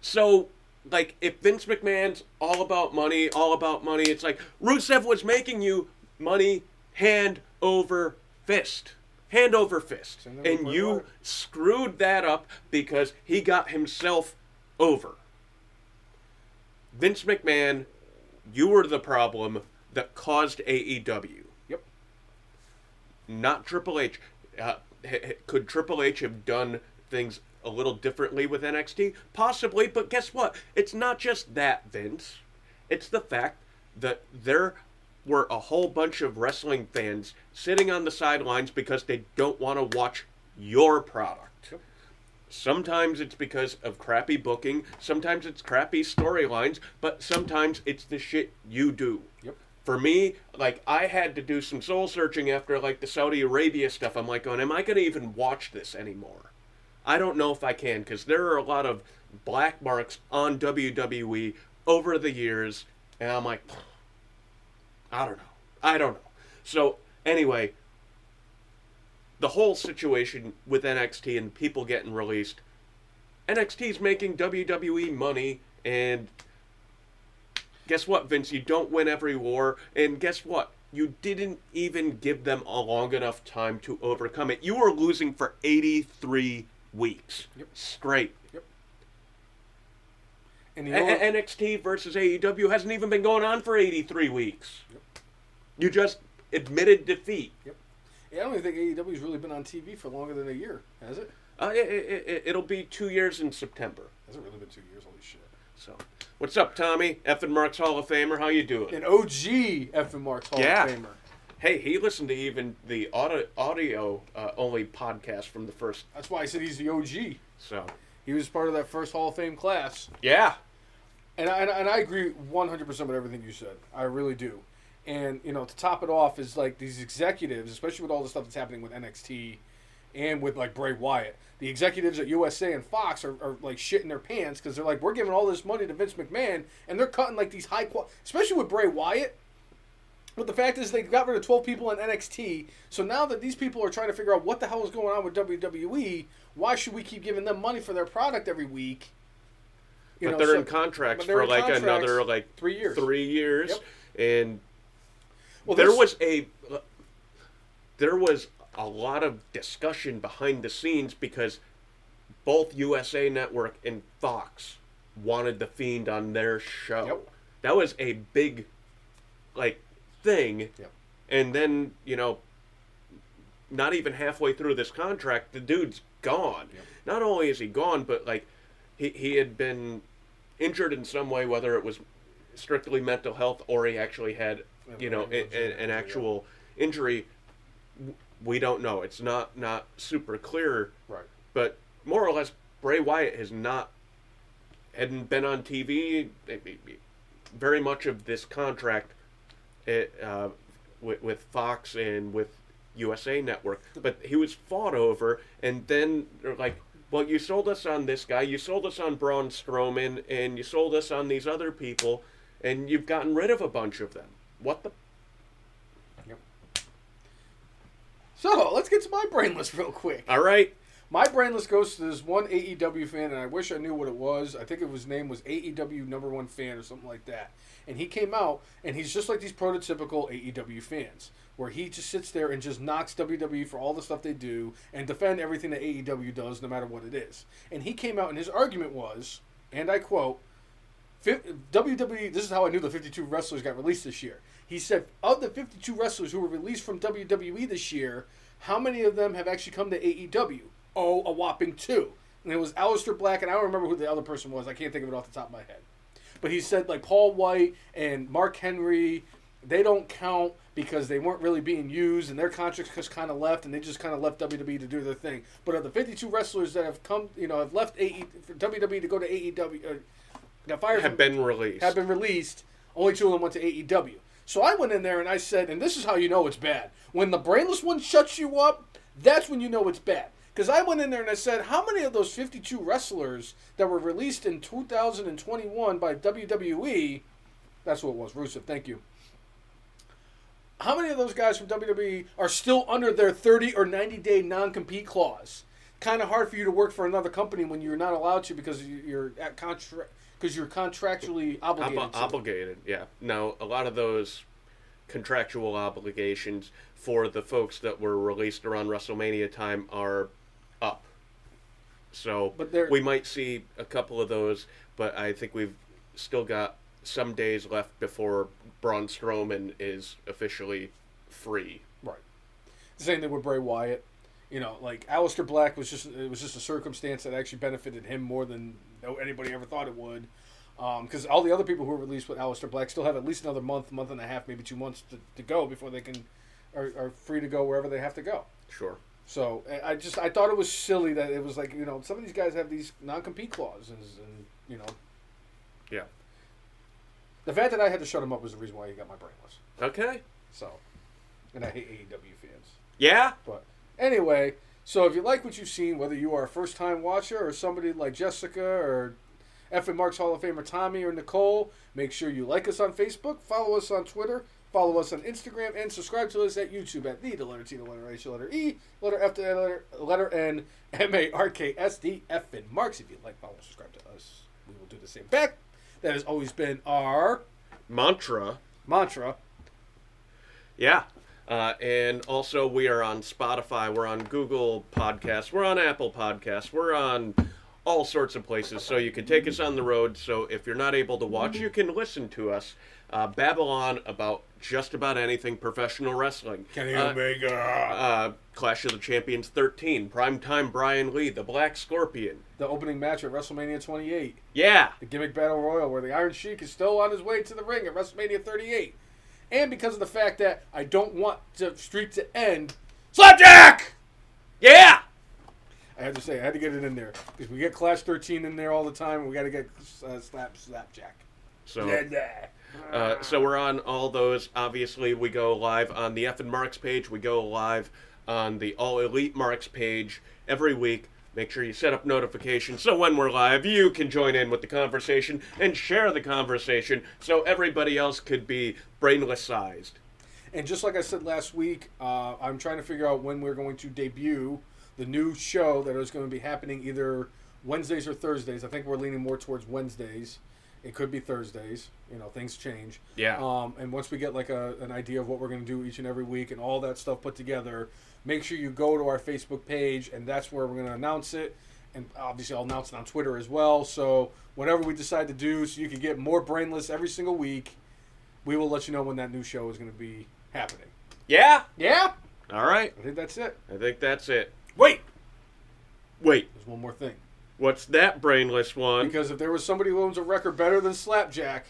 So, like, if Vince McMahon's all about money, all about money, it's like Rusev was making you money hand over fist. Hand over fist. Same thing with And you screwed that up because he got himself over. Vince McMahon, you were the problem that caused AEW Yep. not Triple H. Uh, could Triple H have done things a little differently with NXT? Possibly, but guess what? It's not just that, Vince. It's the fact that there were a whole bunch of wrestling fans sitting on the sidelines because they don't want to watch your product. Yep. Sometimes it's because of crappy booking, sometimes it's crappy storylines, but sometimes it's the shit you do. Yep. For me, like I had to do some soul searching after like the Saudi Arabia stuff. I'm like going, am I going to even watch this anymore? I don't know if I can because there are a lot of black marks on WWE over the years, and I'm like, I don't know. I don't know. So anyway, the whole situation with NXT and people getting released, NXT's making WWE money, and guess what, Vince? You don't win every war, and guess what? You didn't even give them a long enough time to overcome it. You were losing for 83 weeks Yep. straight. Yep. And you know A- NXT versus AEW hasn't even been going on for 83 weeks. Yep. You just admitted defeat. Yeah, I don't even think AEW's really been on TV for longer than a year, has it? Uh, it, it, it, it'll be two years in September. Hasn't really been two years. Holy shit! So, what's up, Tommy? Fn Mark's Hall of Famer. How you doing? An OG Fn Marks Hall Yeah. of Famer. Hey, he listened to even the audio, audio uh, only podcast from the first. That's why I said he's the OG. So, He was part of that first Hall of Fame class. yeah. And I, and I agree 100% with everything you said. I really do. And, you know, to top it off is like these executives, especially with all the stuff that's happening with NXT and with like Bray Wyatt. The executives at USA and Fox are, are like shitting their pants because they're like, we're giving all this money to Vince McMahon and they're cutting like these high quality, especially with Bray Wyatt. But the fact is, they got rid of 12 people in NXT. So now that these people are trying to figure out what the hell is going on with WWE, why should we keep giving them money for their product every week? You but know, they're so- in contracts they're for in like contracts another like three years. Three years, Yep. and Well, there was a there was a lot of discussion behind the scenes because both USA Network and Fox wanted the Fiend on their show. Yep. That was a big like thing. Yep. And then, you know, not even halfway through this contract, the dude's gone. Yep. Not only is he gone, but like he he had been injured in some way, whether it was strictly mental health or he actually had, you know, a, a- an actual injury. We don't know. It's not not super clear, Right. but more or less, Bray Wyatt has not hadn't been on TV. Eh, eh, eh, very much of this contract, it, uh, with, with Fox and with USA Network, but he was fought over, and then they're like, "Well, you sold us on this guy, you sold us on Braun Strowman, and you sold us on these other people, and you've gotten rid of a bunch of them. What the?" Yep. So let's get to my brainless real quick. All right, My brainless goes to this one AEW fan, and I wish I knew what it was. I think it was name was AEW number one fan or something like that. And he came out, and he's just like these prototypical AEW fans, where he just sits there and just knocks WWE for all the stuff they do and defend everything that AEW does, no matter what it is. And he came out, and his argument was, and I quote, WWE, this is how I knew the 52 wrestlers got released this year. He said, of the 52 wrestlers who were released from WWE this year, how many of them have actually come to AEW? Oh, a whopping two. And it was Aleister Black, and I don't remember who the other person was. I can't think of it off the top of my head. But he said, like, Paul White and Mark Henry, they don't count because they weren't really being used, and their contracts just kind of left, and they just kind of left WWE to do their thing. But of the 52 wrestlers that have come, you know, have left AE, for WWE to go to AEW, uh, got fired have been released. have been released. Only two of them went to AEW. So I went in there and I said, and this is how you know it's bad. When the brainless one shuts you up, that's when you know it's bad. Because I went in there and I said, how many of those 52 wrestlers that were released in 2021 by WWE, that's what it was, Rusev, thank you. How many of those guys from WWE are still under their 30 or 90 day non compete clause? Kind of hard for you to work for another company when you're not allowed to because you- you're at contract because you're contractually obligated. Ob- obligated, yeah. Now, a lot of those contractual obligations for the folks that were released around WrestleMania time are up. So But they're- we might see a couple of those, but I think we've still got some days left before Braun Strowman is officially free. Right. Same thing with Bray Wyatt. You know, like Aleister Black was just it was just a circumstance that actually benefited him more than anybody ever thought it would. Um, because all the other people who were released with Aleister Black still have at least another month, month and a half, maybe two months to, to go before they can are, are free to go wherever they have to go. Sure. So I- I just I thought it was silly that it was like you know some of these guys have these non compete clauses and you know Yeah. the fact that I had to shut him up was the reason why he got my brainless. Okay. So and I hate AEW fans. Yeah. But anyway, so if you like what you've seen, whether you are a first time watcher or somebody like Jessica or Fn Mark's Hall of Famer Tommy or Nicole, make sure you like us on Facebook, follow us on Twitter, follow us on Instagram, and subscribe to us at YouTube at the, the letter T, the letter H, the letter E, letter F, the letter, letter N, M A R K S D Fn Marks. If you like, follow, subscribe to us. We will do the same back. That has always been our Mantra. mantra. Yeah. Uh, and also, we are on Spotify. We're on Google Podcasts. We're on Apple Podcasts. We're on all sorts of places. So you can take us on the road. So if you're not able to watch, you can listen to us uh, babble on about just about anything professional wrestling. Kenny Uh, Omega. uh, Clash of the Champions 13, Primetime Brian Lee, The Black Scorpion. The opening match at WrestleMania 28. Yeah. the gimmick battle royal where the Iron Sheik is still on his way to the ring at WrestleMania 38. And because of the fact that I don't want the streak to end, Slapjack! Yeah! I had to say, I had to get it in there because we get Clash 13 in there all the time. and We got to get uh, Slap Slapjack. So. Yeah, yeah. Uh, so we're on all those. Obviously, we go live on the Fn Marks page. We go live on the All Elite Marks page every week. Make sure you set up notifications so when we're live, you can join in with the conversation and share the conversation so everybody else could be brainless sized. And just like I said last week, uh, I'm trying to figure out when we're going to debut the new show that is going to be happening either Wednesdays or Thursdays. I think we're leaning more towards Wednesdays. It could be Thursdays. You know, things change. Yeah. Um, and once we get like a, an idea of what we're going to do each and every week and all that stuff put together, make sure you go to our Facebook page, and that's where we're going to announce it. And obviously, I'll announce it on Twitter as well. So whatever we decide to do, so you can get more brainless every single week, we will let you know when that new show is going to be happening. Yeah? Yeah, All right. I think that's it. I think that's it. Wait, Wait, there's one more thing. What's that brainless one? Because if there was somebody who owns a record better than Slapjack,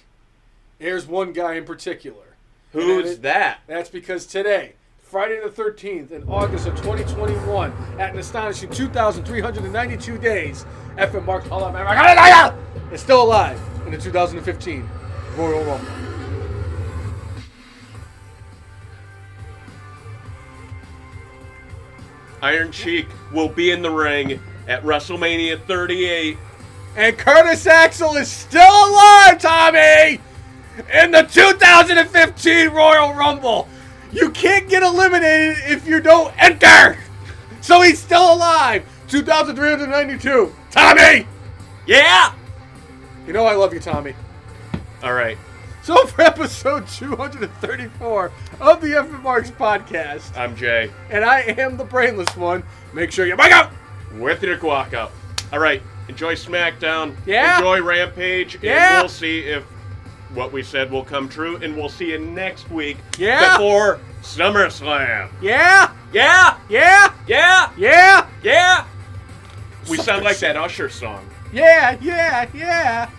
there's one guy in particular. Who's And that? That's because today, Friday the 13th in August of 2021, at an astonishing 2,392 days, Fn Marks Hall of America is still alive in the 2015 Royal Rumble. Iron Sheik will be in the ring at WrestleMania 38. And Curtis Axel is still alive, Tommy! In the 2015 Royal Rumble. You can't get eliminated if you don't enter! So he's still alive! 2,392. Tommy! Yeah! You know I love you, Tommy. All right. So for episode 234 of the F Marks podcast, I'm Jay. and I am the brainless one, make sure you mic up! With your guac up. All right, enjoy SmackDown. Yeah. Enjoy Rampage. Yeah. And we'll see if what we said will come true, and we'll see you next week. Yeah. Before SummerSlam. Yeah! Yeah. Yeah! Yeah. Yeah! Yeah. We sound like that Usher song. Yeah! Yeah! Yeah!